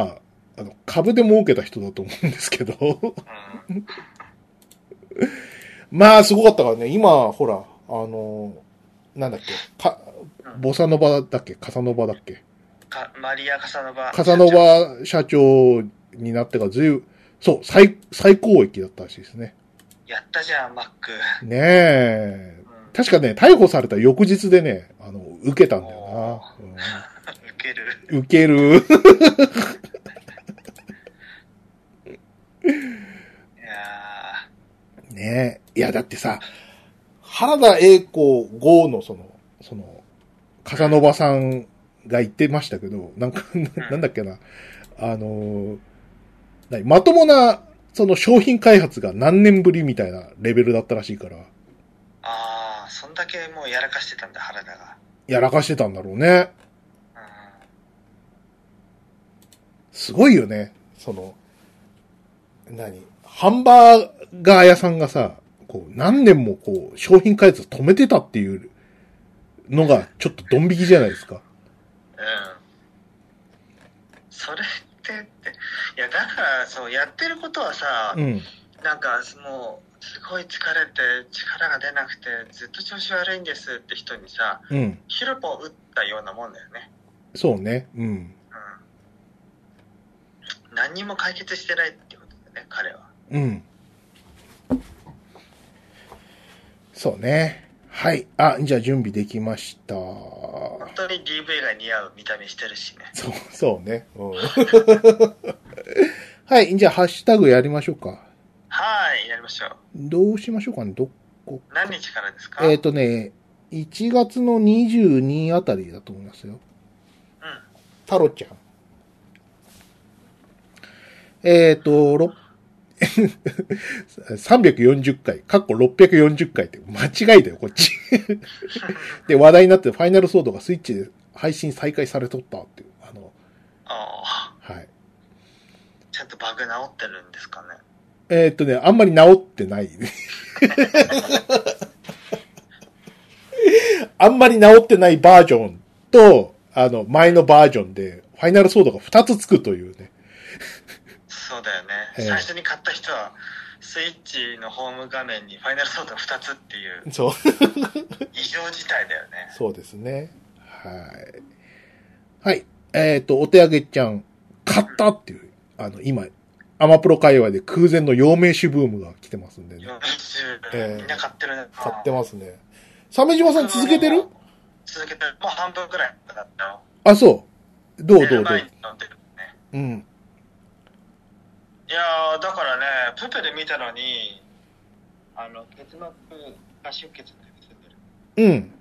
Speaker 2: あ、あの、株で儲けた人だと思うんですけど。
Speaker 1: うん。
Speaker 2: まあ、すごかったからね、今、ほら、あの、なんだっけ、か、ボサノバだっけカサノバだっけ？
Speaker 1: かマリア・カサノバ。
Speaker 2: カサノバ社長になってからずいぶん、そう、最、最高益だったらしいですね。
Speaker 1: やったじゃん、マック。
Speaker 2: ねえ。
Speaker 1: うん
Speaker 2: 確かね、逮捕された翌日でね、あの、受けたんだよ
Speaker 1: 受ける。
Speaker 2: な。うん、受ける。
Speaker 1: いや
Speaker 2: ねえ。いや、だってさ、原田栄子号のその、その、カサノバさんが言ってましたけど、なんか、な なんだっけな、あのまともな、その商品開発が何年ぶりみたいなレベルだったらしいから、
Speaker 1: ーああ、そんだけもうやらかしてたんだ、原田が。
Speaker 2: やらかしてたんだろうね。
Speaker 1: うん。
Speaker 2: すごいよね。その、何ハンバーガー屋さんがさ、こう、何年もこう、商品開発止めてたっていうのが、ちょっとドン引きじゃないですか。
Speaker 1: うん。それってって、いや、だから、そう、やってることはさ、
Speaker 2: うん。
Speaker 1: なんか、もう、すごい疲れて、力が出なくて、ずっと調子悪いんですって人にさ、
Speaker 2: うん。
Speaker 1: ヒロポン打ったようなもんだよね。
Speaker 2: そうね。うん。
Speaker 1: うん。何にも解決してないってことだよね、彼は。
Speaker 2: うん。そうね。はい。あ、じゃあ準備できました。
Speaker 1: 本当に DV が似合う見た目してるしね。
Speaker 2: そう、そうね。うん はい。じゃあ、ハッシュタグやりましょうか。
Speaker 1: はい、やりましょう。
Speaker 2: どうしましょうかね。どこ
Speaker 1: 何日からですか？
Speaker 2: えっ、とね、1月の22あたりだと思いますよ。
Speaker 1: うん。
Speaker 2: タロちゃん。えっ、と、ろ340回、かっこ640回って間違いだよ、こっち。で、話題になってファイナルソードがスイッチで配信再開されとったっていう。あの、
Speaker 1: ああ、
Speaker 2: はい。
Speaker 1: ちゃんとバグ直ってるんですかね？
Speaker 2: えっ、とね、あんまり治ってない。あんまり治ってないバージョンと、あの、前のバージョンで、ファイナルソードが2つつくというね。
Speaker 1: そうだよね。
Speaker 2: ええ
Speaker 1: 最初に買った人は、スイッチのホーム画面にファイナルソード2つっていう
Speaker 2: そう。
Speaker 1: 異常事態だよね。
Speaker 2: そうですね。はい。はい。えっ、と、お手上げちゃん、買ったっていう、あの、今、アマプロ界隈で空前の陽明酒ブームが来てますんでね。
Speaker 1: 40、
Speaker 2: ええ
Speaker 1: みんな買ってるね。
Speaker 2: 買ってますね。鮫島さん続けてる？
Speaker 1: 続けてる。もう半分くらいだったよ。
Speaker 2: あ、そう。どうどうどう？
Speaker 1: ね。
Speaker 2: うん。
Speaker 1: いやー、だからね、プペで見たのに、あの、結膜下出血って出てる。
Speaker 2: うん。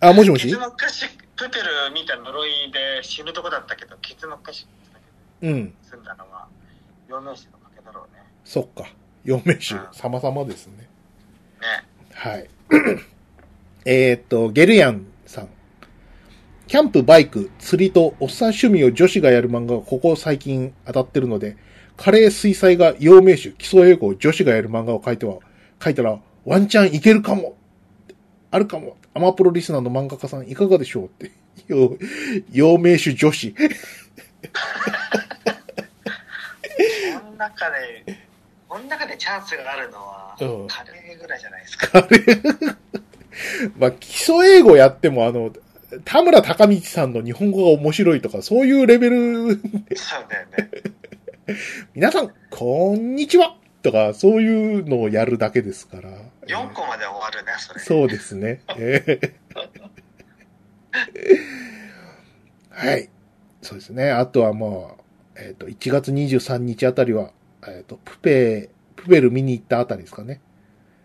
Speaker 2: あ、もしもし？
Speaker 1: 結膜下出プペル見た呪いで死ぬとこだったけど、結膜下出血だけ
Speaker 2: うん。
Speaker 1: で済んだのは、陽明酒のおかげだろうね。
Speaker 2: そっか。陽明酒
Speaker 1: うん、
Speaker 2: 様々ですね。
Speaker 1: ね。
Speaker 2: はい。えーっと、ゲルヤン。キャンプ、バイク、釣りとおっさん趣味を女子がやる漫画がここ最近当たってるので、カレー水彩が陽明酒、基礎英語を女子がやる漫画を書いては、書いたらワンチャンいけるかもあるかもアマプロリスナーの漫画家さんいかがでしょうって。よ陽明酒女子。
Speaker 1: この中で、この中でチャンスがあるのは、
Speaker 2: うん
Speaker 1: カレーぐらいじゃないですか。
Speaker 2: まあ、基礎英語やってもあの、田村隆道さんの日本語が面白いとか、そういうレベル
Speaker 1: そうだよね。
Speaker 2: 皆さん、こんにちは。とか、そういうのをやるだけですから。
Speaker 1: 4個まで終わるね、それ。
Speaker 2: そうですね。えーはい。そうですね。あとはもう、えっ、と、1月23日あたりは、えっ、と、プペ、プペル見に行ったあたりですかね。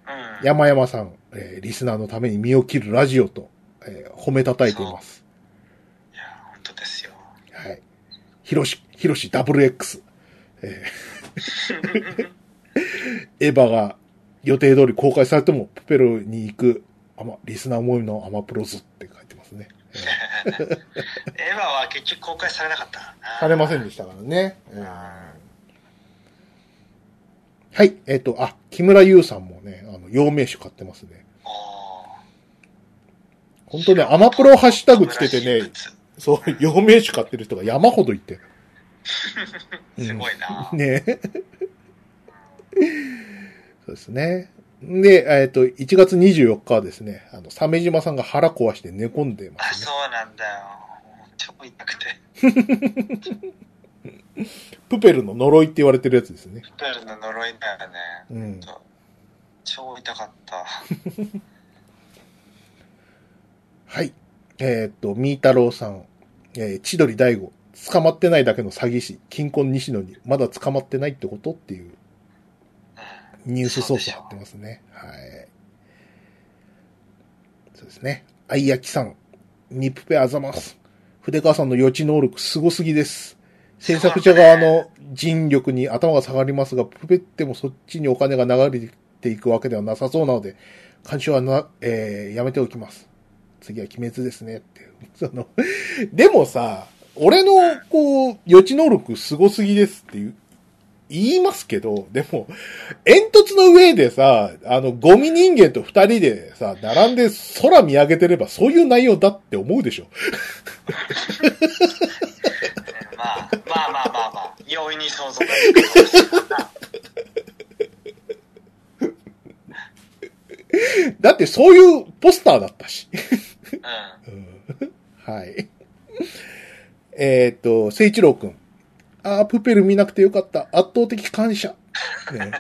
Speaker 1: うん。
Speaker 2: 山山さん、えーリスナーのために身を切るラジオと、えー褒めたたえています。
Speaker 1: いや、本当ですよ。
Speaker 2: はい。ヒロシ、ヒロシ WX。えー エヴァが予定通り公開されても、プペルに行く、アマ、リスナー思いのアマプロズって書いてますね。え ー
Speaker 1: エヴァは結局公開されなかった。
Speaker 2: されませんでしたからね。はい。えっ、と、あ、木村優さんもね、あの、陽明酒買ってますね。本当ね、アマプロハッシュタグつけてね、
Speaker 1: す
Speaker 2: そう、陽明酒買ってる人が山ほどいて。
Speaker 1: ごいな。
Speaker 2: ね そうですね。で、えっ、と、1月24日はですね、あの、鮫島さんが腹壊して寝込んでま
Speaker 1: あ、
Speaker 2: すね。
Speaker 1: そうなんだよ。超痛くて。
Speaker 2: プペルの呪いって言われてるやつですね。
Speaker 1: プールの呪いだよね。
Speaker 2: うん。
Speaker 1: 超痛かった。
Speaker 2: はい。えっ、と、ミータローさん、えー千鳥大悟、捕まってないだけの詐欺師、金婚西野に、まだ捕まってないってことっていう
Speaker 1: うん。
Speaker 2: ニュースソース貼ってますね。はい。そうですね。あいやきさん、ニップペあざます。筆川さんの予知能力すごすぎです。制作者側の人力に頭が下がりますが、プペってもそっちにお金が流れていくわけではなさそうなので、監視はな、えー、やめておきます。次は鬼滅ですねって。その、でもさ、俺の、こう、予知能力すごすぎですっていう、言いますけど、でも、煙突の上でさ、あの、ゴミ人間と二人でさ、並んで空見上げてればそういう内容だって思うでしょ。
Speaker 1: まあ、まあまあまあまあ、容易に想像ができ
Speaker 2: だってそういうポスターだったし。はい。えーっと、聖一郎くん。あー、プペル見なくてよかった。圧倒的感謝。ね、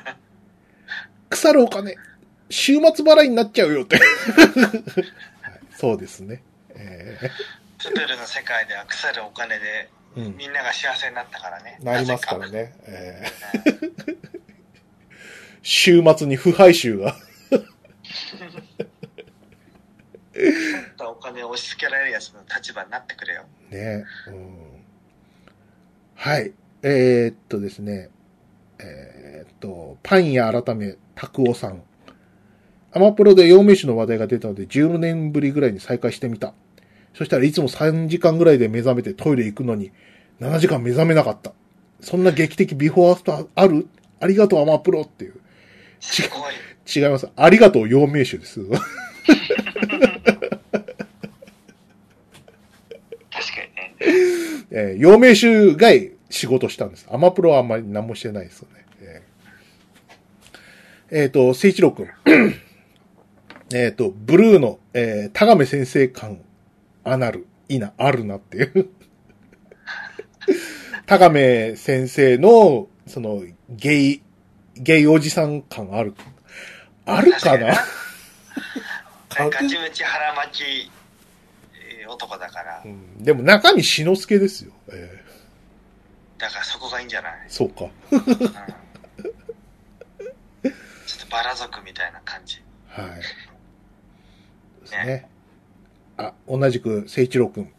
Speaker 2: 腐るお金。週末払いになっちゃうよって。はい、そうですね。え
Speaker 1: プペルの世界では腐るお金で
Speaker 2: ーうん。
Speaker 1: みんなが幸せになったからね。
Speaker 2: なりますからね。えー 週末に不敗臭が。
Speaker 1: か。お金を押し付けられるやつの立場になってくれよ。
Speaker 2: ね。うん。はい。えーっとですね。えーっと、パン屋改め、拓夫さん。アマプロで陽明酒の話題が出たので、10年ぶりぐらいに再開してみた。そしたらいつも3時間ぐらいで目覚めてトイレ行くのに、7時間目覚めなかった。そんな劇的ビフォーアフターある？ありがとうアマプロっていう。違います。ありがとう陽明酒です。
Speaker 1: 確かにね。
Speaker 2: えー、陽明酒が仕事したんです。アマプロはあんまり何もしてないですよね。えーえーと、聖一郎くん。えっと、ブルーの、えー、田亀先生感、アナル、いいな、あるなっていう。田亀先生の、その、ゲイ、ゲイおじさん感ある。あるかな？
Speaker 1: なんかガチムチ腹巻き男だから
Speaker 2: う、ん、でも中身志の輔ですよ。え
Speaker 1: だからそこがいいんじゃない、
Speaker 2: ーそうか。
Speaker 1: うん、ちょっとバラ族みたいな感じ。
Speaker 2: はい。ですね。あ、同じく、聖一郎くん。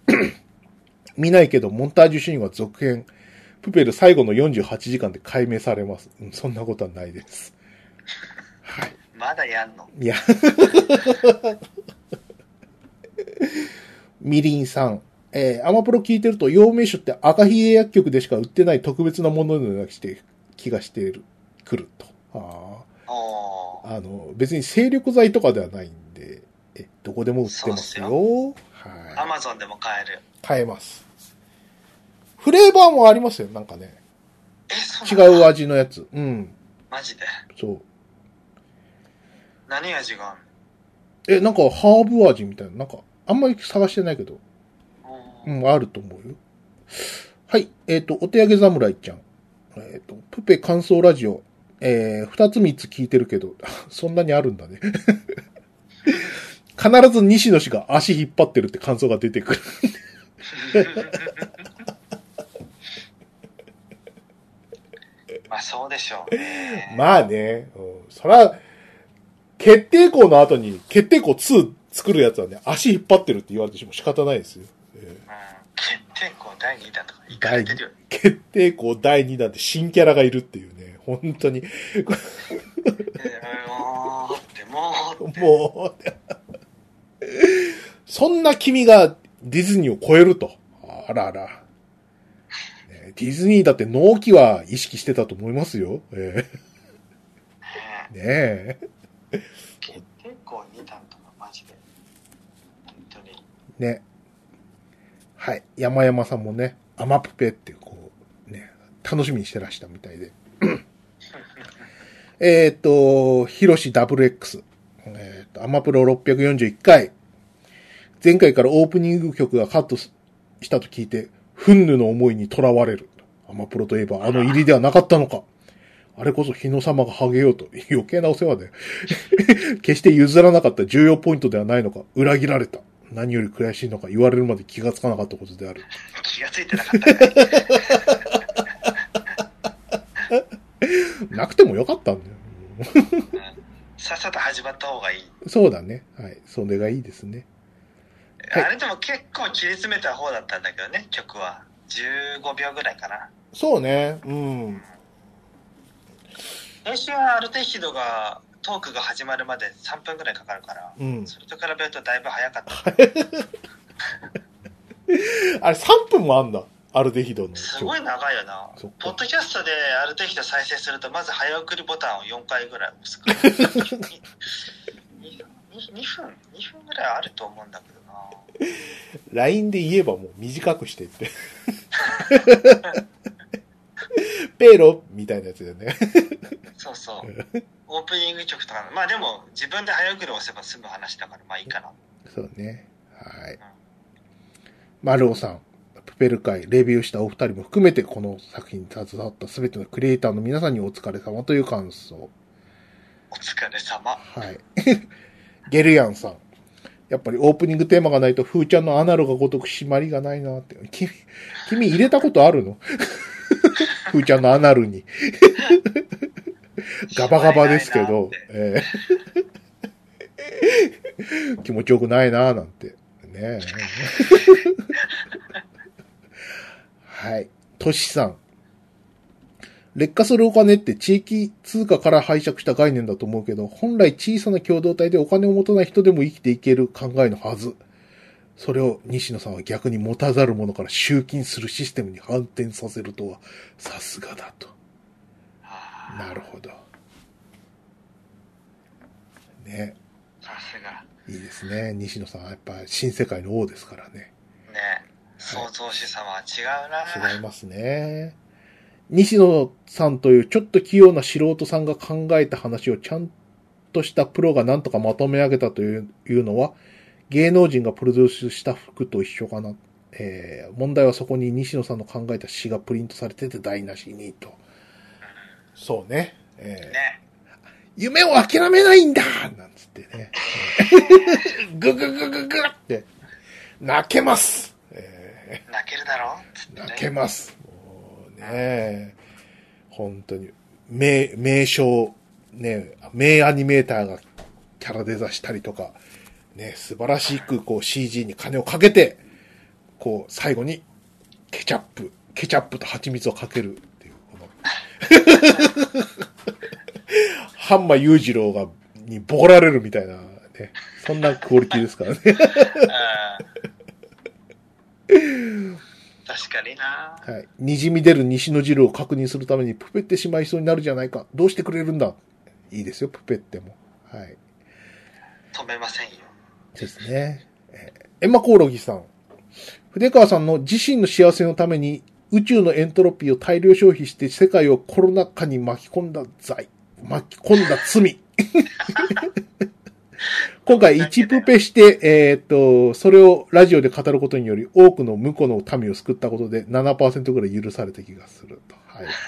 Speaker 2: 見ないけど、モンタージュシーンは続編。プペル最後の48時間で解明されます。うん、そんなことはないです。はい。
Speaker 1: まだやんの？
Speaker 2: いや。みりんさん。えーアマプロ聞いてると、陽明酒って赤ひげ薬局でしか売ってない特別なもののようなして気がしてる、くると。ああの、別に精力剤とかではないんで、え、どこでも売ってますよ。
Speaker 1: そうア
Speaker 2: は
Speaker 1: マゾンでも買える。
Speaker 2: い。買えます。フレーバーもありますよ、なんかね。
Speaker 1: え、そう
Speaker 2: 違う味のやつ。うん。
Speaker 1: マジで？
Speaker 2: そう。
Speaker 1: 何味があ
Speaker 2: え、なんかハーブ味みたいな、なんか、あんまり探してないけど、うん、あると思うよ。はい。えっ、と、お手上げ侍ちゃん。えっ、と、プペ感想ラジオ。えー、二つ三つ聞いてるけど、そんなにあるんだね。必ず西野氏が足引っ張ってるって感想が出てくる。
Speaker 1: まあそうでしょうね。
Speaker 2: まあね、うん、そら、決定校の後に、決定校2作るやつはね、足引っ張ってるって言われてしも仕方ないですよ。えー
Speaker 1: うん。決定校第2弾とか言かれてるよね。
Speaker 2: 決定校第2弾って新キャラがいるっていうね、本当に、
Speaker 1: えーもうって、もうって。
Speaker 2: もう、そんな君がディズニーを超えると。あらあら。ねディズニーだって納期は意識してたと思いますよ。え
Speaker 1: ね
Speaker 2: えね
Speaker 1: 決定校2弾とかマジで。本当に。
Speaker 2: え。ね。はい。山山さんもね、アマプペってこう、ね、楽しみにしてらしたみたいで。えっと、ヒロシ WX。えっ、と、アマプロ641回。前回からオープニング曲がカットしたと聞いて、フンヌの思いに囚われる。アマプロといえばあの入りではなかったのか。あれこそ日野様がハゲようと余計なお世話で。決して譲らなかった重要ポイントではないのか。裏切られた。何より悔しいのか言われるまで気がつかなかったことである。
Speaker 1: 気がついてなかったね。
Speaker 2: なくてもよかったんだよ。
Speaker 1: うんさっさと始まった方がいい。
Speaker 2: そうだね。はい。それがいいですね。はい
Speaker 1: あれでも結構切り詰めた方だったんだけどね、曲は。15秒ぐらいかな。
Speaker 2: そうね。うん。
Speaker 1: 練習はある程度が、トークが始まるまで3分ぐらいかかるから、
Speaker 2: うん。
Speaker 1: それと比べるとだいぶ早かった。
Speaker 2: あれ3分もあんだ。アルデヒドの。
Speaker 1: すごい長いよなポッドキャストである程度再生すると、まず早送りボタンを4回ぐらい押すから。2, 分 ?2 分ぐらいあると思うんだけどな。
Speaker 2: LINE で言えばもう短くしてって。ペロみたいなやつだよね。
Speaker 1: そうそう。オープニング曲とか、まあでも自分で早送り押せば済む話だから、まあいいかな。
Speaker 2: そうね。はい。マルオさん、プペル会、レビューしたお二人も含めてこの作品に携わった全てのクリエイターの皆さんにお疲れ様という感想。
Speaker 1: お疲れ様。
Speaker 2: はい。ゲルヤンさん。やっぱりオープニングテーマがないと、ふーちゃんのアナルがごとく締まりがないなって。君、君入れたことあるの？ふーちゃんのアナルに。ガバガバですけど、ええ 気持ちよくないななんて。ねえ。はい。トシさん。劣化するお金って地域通貨から拝借した概念だと思うけど、本来小さな共同体でお金を持たない人でも生きていける考えのはず。それを西野さんは逆に持たざる者から集金するシステムに反転させるとは、さすがだと。
Speaker 1: はあ
Speaker 2: なるほど。ね。
Speaker 1: さすが。
Speaker 2: いいですね。西野さんはやっぱ新世界の王ですからね。
Speaker 1: ね創造主様は違うな。
Speaker 2: 違いますね。西野さんというちょっと器用な素人さんが考えた話をちゃんとしたプロがなんとかまとめ上げたといういうのは、芸能人がプロデュースした服と一緒かな。えー問題はそこに西野さんの考えた詩がプリントされてて台無しにと。そうね。えー
Speaker 1: ね。
Speaker 2: 夢を諦めないんだなんつってね。ぐぐぐぐぐって、泣けます。え
Speaker 1: 泣けるだろ？つってね
Speaker 2: ー泣けます。もうね、本当に、名、名称、ね、名アニメーターがキャラデザしたりとか、ね、素晴らしくこう CG に金をかけて、こう最後にケチャップ、ケチャップと蜂蜜をかけるっていう、この、ハンマ裕次郎が、にボコられるみたいな、ね、そんなクオリティですからね。
Speaker 1: うん確かにな。
Speaker 2: はい。滲み出る西の汁を確認するためにプペってしまいそうになるじゃないか。どうしてくれるんだいいですよ、プペっても。はい。
Speaker 1: 止めませんよ。
Speaker 2: ですね。えーエンマコオロギさん。筆川さんの自身の幸せのために宇宙のエントロピーを大量消費して世界をコロナ禍に巻き込んだ罪。巻き込んだ罪。今回1プペして、えーっと、それをラジオで語ることにより多くの向こうの民を救ったことで7%ぐらい許された気がすると。はいはいは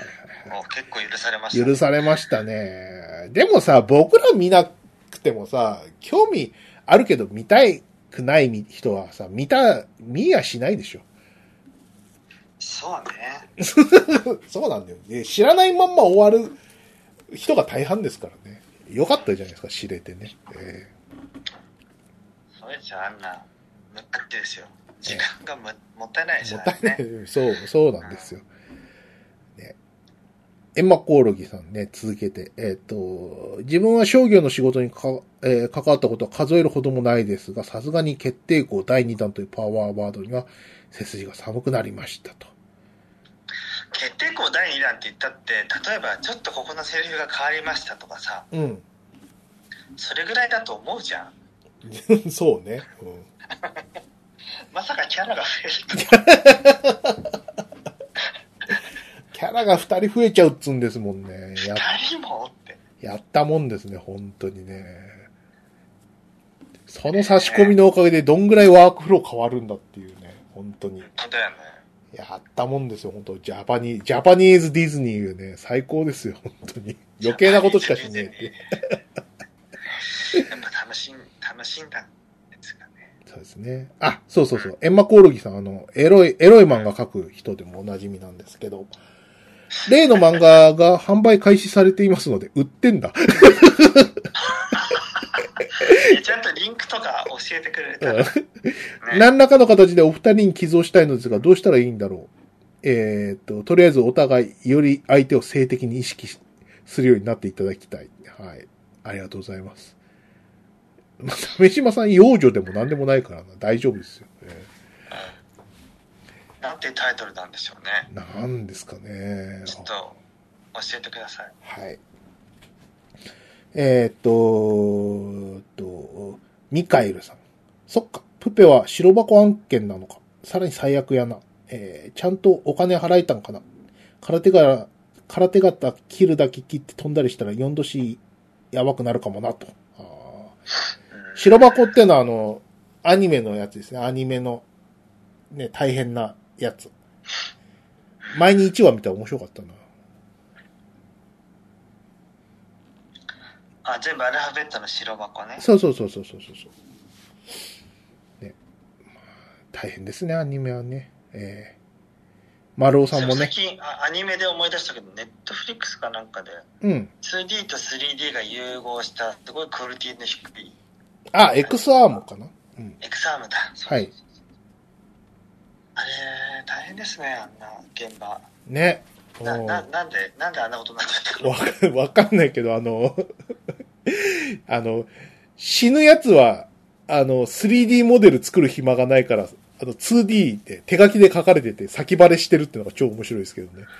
Speaker 2: いはい。
Speaker 1: お結構許されました、
Speaker 2: 許されましたね。でもさ、僕ら見なくてもさ、興味あるけど見たくない人はさ、見た、見やしないでしょ。
Speaker 1: そうね。
Speaker 2: そうなんだよ。で知らないまんま終わる人が大半ですからね。よかったじゃないですか、知れてね。え
Speaker 1: そうですよ、あんな、むってですよ。時間がももったいないですよ
Speaker 2: ーもったいない
Speaker 1: ね。。
Speaker 2: そう、そうなんですよ。ね。エンマコオロギさんね、続けて。えっ、と、自分は商業の仕事にか、えー関わったことは数えるほどもないですが、さすがに決定校第2弾というパワーワードには背筋が寒くなりましたと。
Speaker 1: 決定校第2弾って言ったって、例えばちょっとここのセリフが変わりましたとかさ、
Speaker 2: うん。
Speaker 1: それぐらいだと思うじゃん。
Speaker 2: そうね。うん
Speaker 1: まさかキャラが増えると
Speaker 2: キャラが二人増えちゃうっつうんですもんね。や、
Speaker 1: 二人もって。
Speaker 2: やったもんですね、本当にね。その差し込みのおかげでどんぐらいワークフロー変わるんだっていうね、本当に。
Speaker 1: 本当だよね。
Speaker 2: やったもんですよ、本当ジャパニー、ジャパニーズディズニーね、最高ですよ、本当に。余計なことしかしねえって。
Speaker 1: やっぱ楽しん、楽しんだんですかね。
Speaker 2: そうですね。あ、そうそうそう。エンマコオロギさん、あの、エロい、エロい漫画描く人でもおなじみなんですけど、例の漫画が販売開始されていますので、売ってんだ。
Speaker 1: えちゃんとリンクとか教えてくれたら、ね、
Speaker 2: 何らかの形でお二人に寄贈したいのですが、どうしたらいいんだろう。えーっと、とりあえずお互い、より相手を性的に意識しするようになっていただきたい。はい。ありがとうございます。まあ、鮫島さん、幼女でも何でもないからな。大丈夫ですよ。え
Speaker 1: なんてタイトルなんでしょうね。
Speaker 2: ーなんですかね。
Speaker 1: ちょっと教えてください。
Speaker 2: はい。えーっと、と、ミカエルさん。そっか、プペは白箱案件なのか。さらに最悪やな。えー、ちゃんとお金払えたんかな。空手が、空手型切るだけ切って飛んだりしたら4度 C やばくなるかもなと。白箱ってのはあの、アニメのやつですね。アニメの、ね、大変なやつ。前に1話見たら面白かったな。
Speaker 1: あ、全部アルファベットの白箱ね。
Speaker 2: そうそうそうそうそうそうそう。ね。まあ大変ですね、アニメはね。ええ丸尾さんもね
Speaker 1: 最。近あアニメで思い出したけど、ネットフリックスかなんかで、
Speaker 2: うん。
Speaker 1: 2D と 3D が融合した、すごいクオリティの低い、
Speaker 2: あ、エクスアームかなうん。
Speaker 1: エクスアームだ。
Speaker 2: はい。
Speaker 1: あれ、大変ですね、あんな現場。
Speaker 2: ね。
Speaker 1: な、
Speaker 2: うん
Speaker 1: な、なんで、なんであんなことになっちゃったの？
Speaker 2: わかわかんないけど、あの、あの、死ぬやつは、あの、3D モデル作る暇がないから、あの、2D で手書きで書かれてて先バレしてるってのが超面白いですけどね。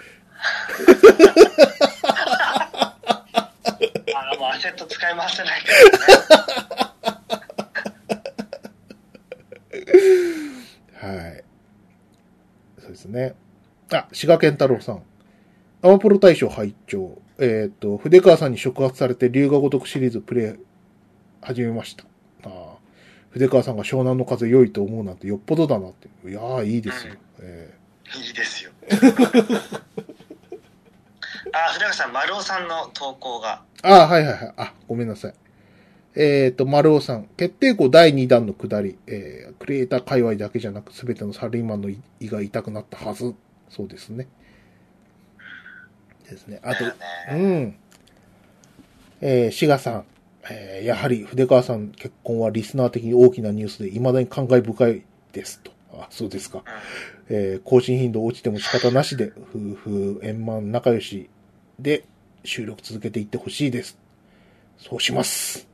Speaker 1: あもうアセット使い回せないからね。
Speaker 2: ですね。あ、滋賀健太郎さん。アマプロ大賞拝聴えっ、と、筆川さんに触発されて龍が如くシリーズプレイ始めました。ああ筆川さんが湘南の風良いと思うなんてよっぽどだなって。いやー、いいですよ。え
Speaker 1: いいですよ。あ、筆川さん、丸尾さんの投稿が。
Speaker 2: ーああ、はいはいはい。あ、ごめんなさい。えっ、と、丸尾さん。決定校第2弾の下り。えー、クリエイター界隈だけじゃなく、すべてのサラリーマンの胃が痛くなったはず。そうですね。ですね。あとう
Speaker 1: ね、
Speaker 2: ん。えー、志賀さん。えーやはり筆川さん結婚はリスナー的に大きなニュースで未だに感慨深いですと。あ、そうですか。えー更新頻度落ちても仕方なしで、夫婦円満仲良しで収録続けていってほしいです。そうします。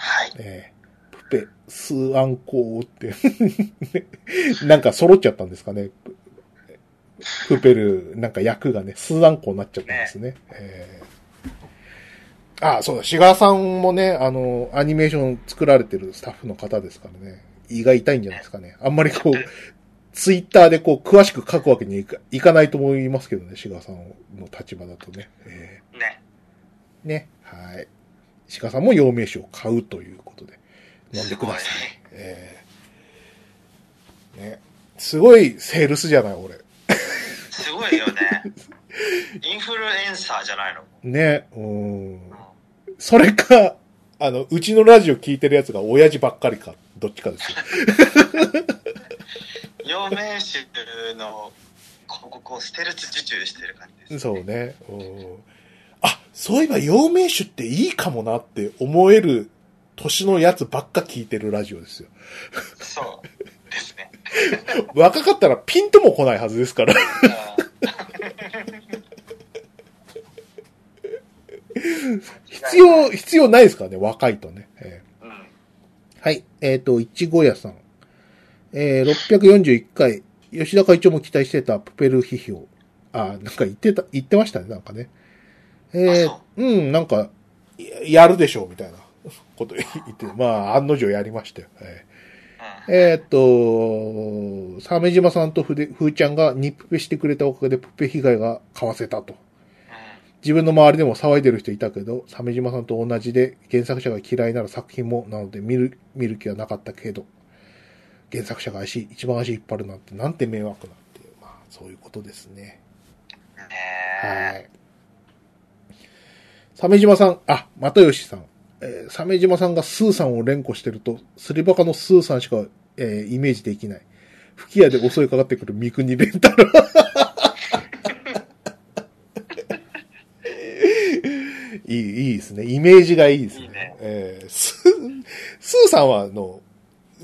Speaker 1: はい。
Speaker 2: えープペ、スーアンコーって、なんか揃っちゃったんですかね。プペル、なんか役がね、スーアンコーになっちゃったんですね。えーあ、そうだ、シガーさんもね、あの、アニメーション作られてるスタッフの方ですからね、胃が痛いんじゃないですかね。あんまりこう、ツイッターでこう、詳しく書くわけにいかいかないと思いますけどね、シガーさんの立場だとね。え
Speaker 1: ね。
Speaker 2: ーね、はい。シガーさんも陽明酒を買うということで、飲んでください。
Speaker 1: す
Speaker 2: えーね。すごいセールスじゃない、俺。
Speaker 1: すごいよね。インフルエンサーじゃないの？
Speaker 2: ね、うん。それか、あの、うちのラジオ聞いてるやつが親父ばっかりか、どっちかですよ。
Speaker 1: 陽明酒の広告をステルス受注してる感じです、
Speaker 2: そうね。うんあ、そういえば、陽明酒っていいかもなって思える年のやつばっか聞いてるラジオですよ。
Speaker 1: そうですね。
Speaker 2: 若かったらピンとも来ないはずですから。必要、必要ないですからね、若いとね。えー
Speaker 1: うん。
Speaker 2: はい。えっ、と、いちご屋さん。えー、641回、吉田会長も期待してたプペル批評。あ、なんか言ってた、言ってましたね、なんかね。え
Speaker 1: あ
Speaker 2: ー、うん、なんか、ややるでしょう、みたいなこと言って、まあ、案の定やりましたよ。えーえーっと、鮫島さんとふでふーちゃんがニップペしてくれたおかげでプペ被害がかわせたと。自分の周りでも騒いでる人いたけど、鮫島さんと同じで原作者が嫌いなら作品もなので見る、見る気はなかったけど、原作者が足、一番足引っ張るなんてなんて迷惑なっていう、まあそういうことですね。
Speaker 1: うん。
Speaker 2: は
Speaker 1: ね
Speaker 2: い。鮫島さん、あ、又吉さん。えー、鮫島さんがスーさんを連呼してると、すりバカのスーさんしか、えーイメージできない。吹き矢で襲いかかってくる三国連太郎。いい、いいですね。イメージがいいですね。
Speaker 1: いいね
Speaker 2: えースー、スーさんは、あの、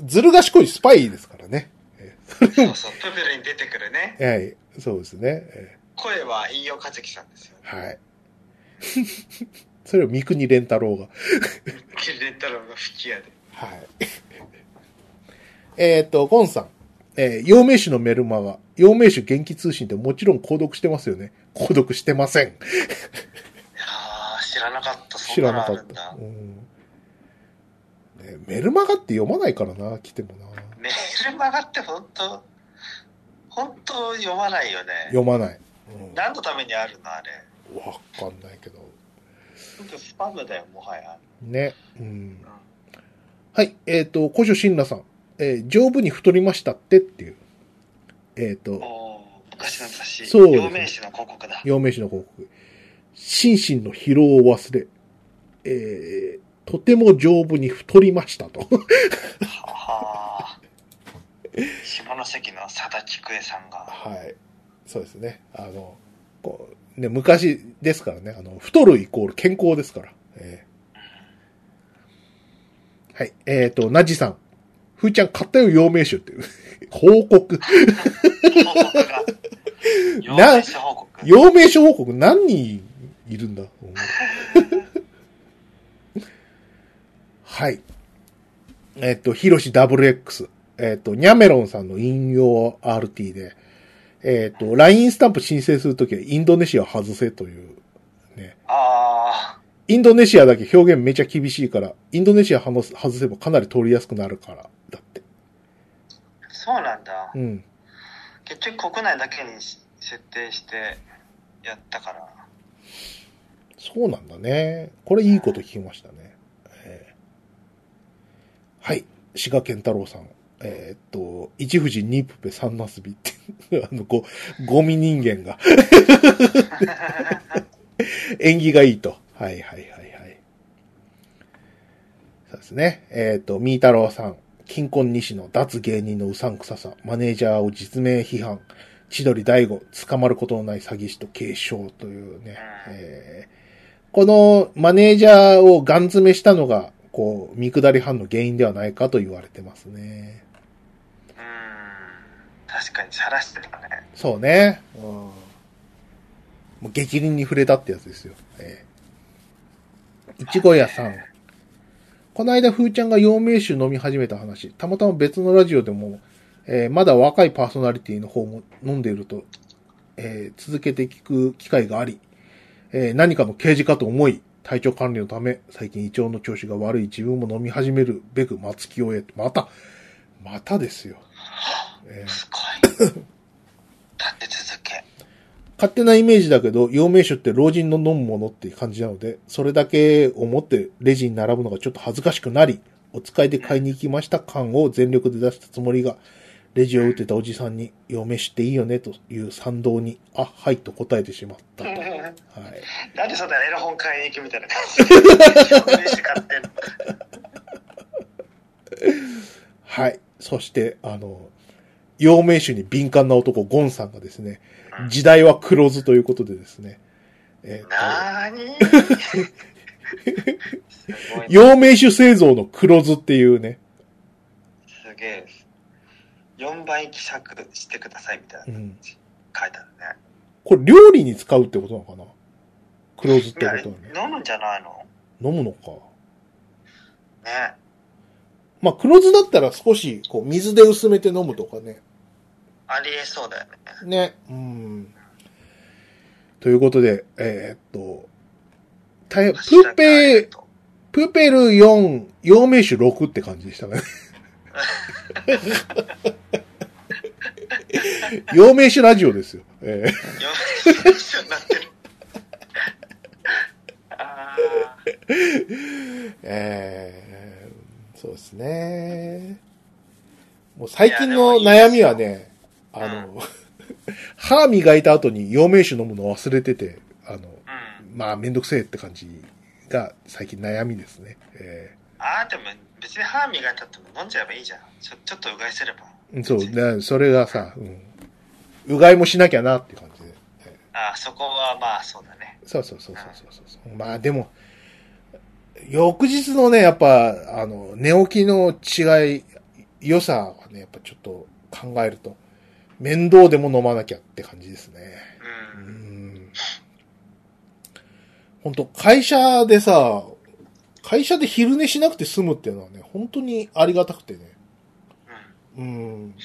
Speaker 2: ずる賢いスパイですからね。
Speaker 1: そうそう、プペルに出てくるね。
Speaker 2: はい。そうですね。え
Speaker 1: 声は飯尾和樹さんですよ。
Speaker 2: ーはい。それを三国連太郎が。
Speaker 1: キルレンタロウが吹き矢で。
Speaker 2: はい。えっと、ゴンさん。えー、陽明酒のメルマガ。陽明酒元気通信ってもちろん購読してますよね。購読してません。
Speaker 1: いやー知らなかった。そ
Speaker 2: 知らなかった。うんね、メルマガって読まないからな、来てもな。
Speaker 1: メールマガって本当本当読まないよね。
Speaker 2: 読まない。うん、
Speaker 1: 何のためにあるのあれ。
Speaker 2: わかんないけど。
Speaker 1: スパムだよ、もはや。
Speaker 2: ね。うん。はい。えっ、と、古書神羅さん。えー丈夫に太りましたってっていう。えっ、
Speaker 1: ー昔の雑誌。
Speaker 2: そうね
Speaker 1: 陽明酒の広告だ。
Speaker 2: 陽明酒の広告。心身の疲労を忘れ、えーとても丈夫に太りましたと。
Speaker 1: はあ。下関の佐田菊江さんが。
Speaker 2: はい。そうですね。あの、こう、ね、昔ですからね、あの、太るイコール健康ですから。えーはい。えっ、と、なじさん。ふーちゃん買ったよ、陽明酒っていう。報告。
Speaker 1: 報告が。陽明酒報告。
Speaker 2: 陽明酒報告？何人いるんだ、うんはい。えっ、と、ヒロシ WX。えっ、と、ニャメロンさんの引用 RT で、えっ、と、LINE スタンプ申請するときはインドネシア外せという、ね。
Speaker 1: あ
Speaker 2: インドネシアだけ表現めちゃ厳しいから、インドネシア外せばかなり通りやすくなるから、だって。
Speaker 1: あ、そうなんだ。
Speaker 2: うん。
Speaker 1: 結局国内だけにし設定してやったから。
Speaker 2: そうなんだね。これいいこと聞きましたね。えーはい。志賀健太郎さん。えーっと、一富士二プペ三ナスビって、あの、ご、ゴミ人間が 縁起がいいと。はいはいはいはい。そうですね。えーっと、みーたろうさん。金婚西の脱芸人のうさんくささ。マネージャーを実名批判。千鳥大悟。捕まることのない詐欺師と継承というね。えーこのマネージャーをガン詰めしたのが、こう、見下り犯の原因ではないかと言われてますね。
Speaker 1: 確かに晒してたね。
Speaker 2: そうね。うん。もう激鱗に触れたってやつですよ。ええいちご屋さん。この間、ふーちゃんが陽明酒飲み始めた話、たまたま別のラジオでも、えーまだ若いパーソナリティの方も飲んでいると、えー続けて聞く機会があり、えー何かの刑事かと思い、体調管理のため、最近胃腸の調子が悪い自分も飲み始めるべく松木を得、また、またですよ。えー
Speaker 1: すごい。立て続け。
Speaker 2: 勝手なイメージだけど、陽明酒って老人の飲むものっていう感じなので、それだけを持ってレジに並ぶのがちょっと恥ずかしくなり、お使いで買いに行きました感を全力で出したつもりが、レジを打ってたおじさんに、嫁していいよねという賛同に、あ、はいと答えてしまったと。はい。
Speaker 1: なんでそんなエロ本買いに行くみたいな感じで。嬉しかってんの
Speaker 2: はい。そして、あの、陽明酒に敏感な男、ゴンさんがですね、
Speaker 1: うん
Speaker 2: 時代は黒酢ということでですね、えーと
Speaker 1: なーに
Speaker 2: 陽明酒製造の黒酢っていうね、
Speaker 1: すげえ。4倍希釈してくださいみたいな
Speaker 2: うん、
Speaker 1: 書いてあるね。
Speaker 2: これ料理に使うってことなのかな？黒酢ってことはね。
Speaker 1: 飲むんじゃないの？
Speaker 2: 飲むのか。
Speaker 1: ね。
Speaker 2: まあ黒酢だったら少しこう水で薄めて飲むとかね。
Speaker 1: ありえそうだよね。
Speaker 2: ね。うん。ということで、えーっと、たプーペー、プーペル4、陽明酒6って感じでしたね。陽明酒ラジオですよ。えー
Speaker 1: 4一緒になってる。あ
Speaker 2: えーそうですね。もう最近の悩みはね、あの、歯磨いた後に陽明酒飲むの忘れてて、あの、
Speaker 1: ーうん。
Speaker 2: まあめんどくせえって感じが最近悩みですね。え
Speaker 1: あーでも別に歯磨いたっても飲んじゃえばいいじゃん。ちょちょっとうがいすれば。
Speaker 2: ーそう、ね、それがさ、うん。うがいもしなきゃなっていう感じで。え
Speaker 1: あーそこはまあそうだね。
Speaker 2: ーそうそうそうそうそうそう。まあでも、翌日のね、やっぱ、あの、寝起きの違い、良さはね、やっぱちょっと考えると、面倒でも飲まなきゃって感じですね。
Speaker 1: う。
Speaker 2: うんん。本当会社でさ、会社で昼寝しなくて済むっていうのはね、本当にありがたくてね。
Speaker 1: うん。
Speaker 2: うん。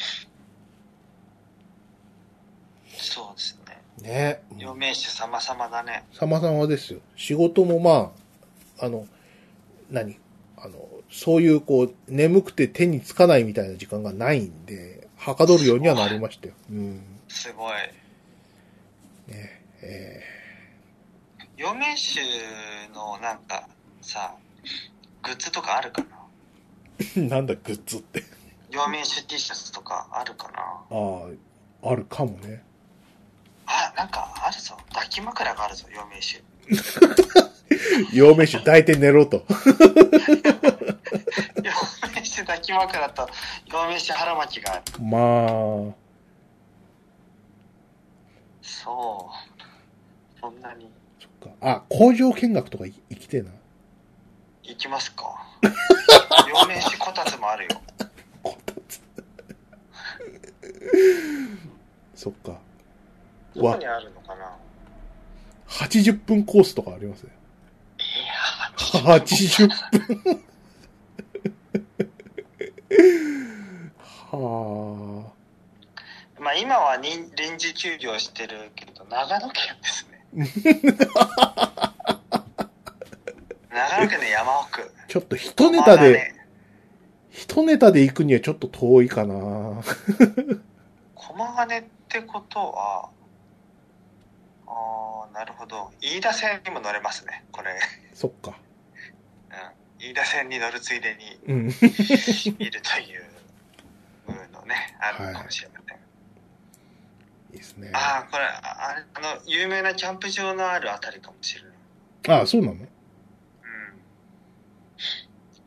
Speaker 1: そうですね。
Speaker 2: ね。
Speaker 1: 陽明酒様々だね。
Speaker 2: 様々ですよ。仕事もまあ、あの、何？あの、そういうこう、眠くて手につかないみたいな時間がないんで、はかどるようにはなりましたよ。うん。
Speaker 1: すごい。
Speaker 2: ね。え
Speaker 1: 陽明酒のなんかさ、グッズとかあるかな？
Speaker 2: ー なんだ、グッズって。
Speaker 1: 陽明酒 T シャツとかあるかな？
Speaker 2: ああ、あるかもね。
Speaker 1: あ、なんかあるぞ。抱き枕があるぞ、陽明酒。
Speaker 2: 陽明酒抱いて寝ろと。
Speaker 1: 陽明酒抱き枕と陽明酒腹巻きがある。
Speaker 2: まあ、
Speaker 1: そう。そんなに
Speaker 2: そっか。あ、工場見学とかい行きてえな。
Speaker 1: 行きますか 陽明酒こたつもあるよ。
Speaker 2: そっか。
Speaker 1: どこにあるのかな
Speaker 2: 80分コースとかありますね。
Speaker 1: いや、
Speaker 2: 80分。は
Speaker 1: まあ今は臨臨時休業してるけど、長野県ですね。長野県の山奥。
Speaker 2: あ。ちょっと一ネタで、
Speaker 1: ね、
Speaker 2: 一ネタで行くにはちょっと遠いかな。
Speaker 1: 駒ヶ根ってことは、ああ、なるほど。飯田線にも乗れますね、これ。
Speaker 2: そっか。
Speaker 1: うん。飯田線に乗るついでに
Speaker 2: うん。
Speaker 1: いるというのね、あるかもしれません。
Speaker 2: いいですね。
Speaker 1: ああ、これ、ああれ、あの、有名なキャンプ場のあるあたりかもしれない。
Speaker 2: ああ、そうなの？
Speaker 1: うん。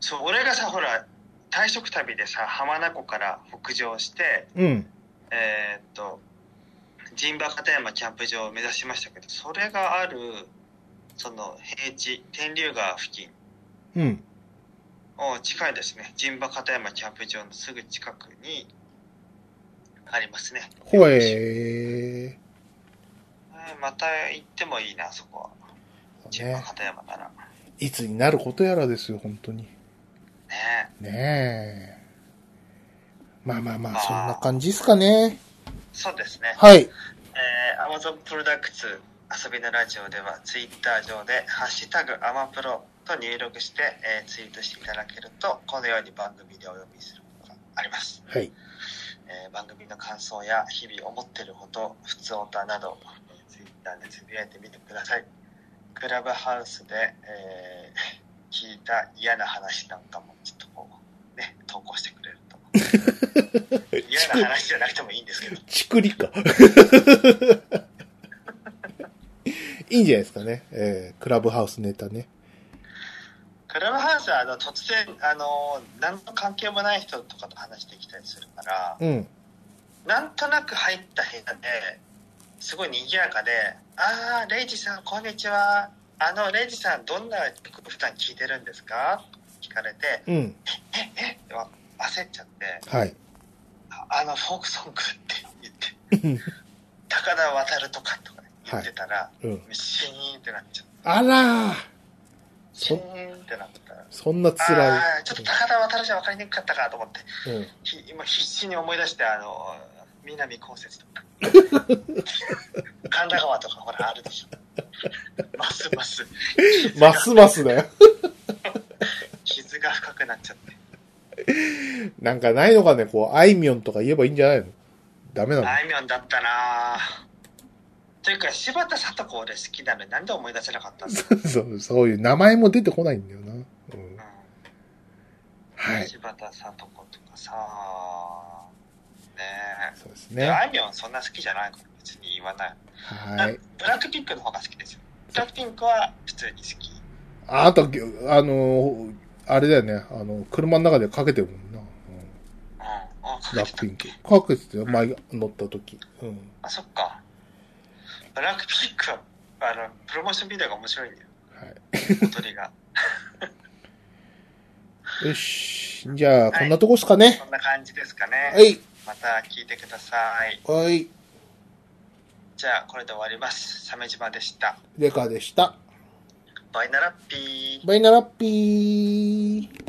Speaker 1: そう、俺がさ、ほら、退職旅でさ、浜名湖から北上して、
Speaker 2: うん。
Speaker 1: えーっと、陣馬片山キャンプ場を目指しましたけど、それがある、その平地、天竜川付近、
Speaker 2: うん。
Speaker 1: お近いですね。陣馬片山キャンプ場のすぐ近くにありますね。
Speaker 2: ほえ
Speaker 1: また行ってもいいな、そこは。陣馬
Speaker 2: ね。
Speaker 1: 片山なら。
Speaker 2: いつになることやらですよ、本当に。
Speaker 1: ね
Speaker 2: ねえ。まあまあまあ、
Speaker 1: まあ
Speaker 2: そんな感じですかね。
Speaker 1: そうですね。
Speaker 2: はい。
Speaker 1: えー、Amazon プロダクツ遊びのラジオでは、ツイッター上で、ハッシュタグアマプロと入力して、えーツイートしていただけると、このように番組でお読みすることがあります。
Speaker 2: はい。
Speaker 1: えー番組の感想や日々思ってること、普通オタなど、えーツイッターでつぶやいてみてください。クラブハウスで、えー聞いた嫌な話なんかもちょっとこう、ね、投稿してくれ嫌な話じゃなくてもいいんですけど。
Speaker 2: ちくりか。いいんじゃないですかね。えー、クラブハウスネタね。
Speaker 1: クラブハウスはあの突然、あの、何の関係もない人とかと話してきたりするから、
Speaker 2: うん。
Speaker 1: なんとなく入った部屋で、すごい賑やかで、あー、レイジさん、こんにちは。あの、レイジさん、どんな曲普段聴いてるんですか？聞かれて、
Speaker 2: うん。
Speaker 1: え、えってわ焦っちゃって、
Speaker 2: はい。
Speaker 1: ああの、フォークソングって言って、高田渡るとかとか言ってたら、
Speaker 2: うん。
Speaker 1: シーンってなっちゃう。
Speaker 2: あらー
Speaker 1: シ
Speaker 2: そ、
Speaker 1: ーンってなったら、
Speaker 2: そんな辛
Speaker 1: あーちょっと高田渡るじゃ分かりにくかったかと思って、
Speaker 2: い。うん。
Speaker 1: ひ今必死に思い出して、あの、南こうせつとか、神田川とかほらあるでしょ。ますます、
Speaker 2: ますますだよ。
Speaker 1: 傷が深くなっちゃって。
Speaker 2: なんかないのかね、こう、あいみょんとか言えばいいんじゃないの？ダメなの？
Speaker 1: あいみょんだったなぁというか、柴田聡子俺好きなのになんで思い出せなかったんだ？ろ
Speaker 2: そう、そういう名前も出てこないんだよな。うん。
Speaker 1: う。うん
Speaker 2: はい。
Speaker 1: 柴田聡子とかさねえ。
Speaker 2: そうですね。
Speaker 1: あいみょんそんな好きじゃないから別に言わない。
Speaker 2: はい。
Speaker 1: ブラックピンクの方が好きですよ。ブラックピンクは普通に好き。
Speaker 2: ああと、あの、あれだよね。あの、車の中でかけてるもんな。うんラッピンク。かけてたよ、前乗った時。うん。
Speaker 1: あ、そっか。ブラックピンクは、あの、プロモーションビデオが面白いんだよ。
Speaker 2: は
Speaker 1: 踊りが。
Speaker 2: い。よし。じゃあ、こんなとこっすかね。
Speaker 1: そんな感じですかね。
Speaker 2: はい。
Speaker 1: また聞いてください。
Speaker 2: はい。
Speaker 1: じゃあ、これで終わります。鮫島でした。
Speaker 2: レカでした。
Speaker 1: バイナラッピー。
Speaker 2: バイナラッピー。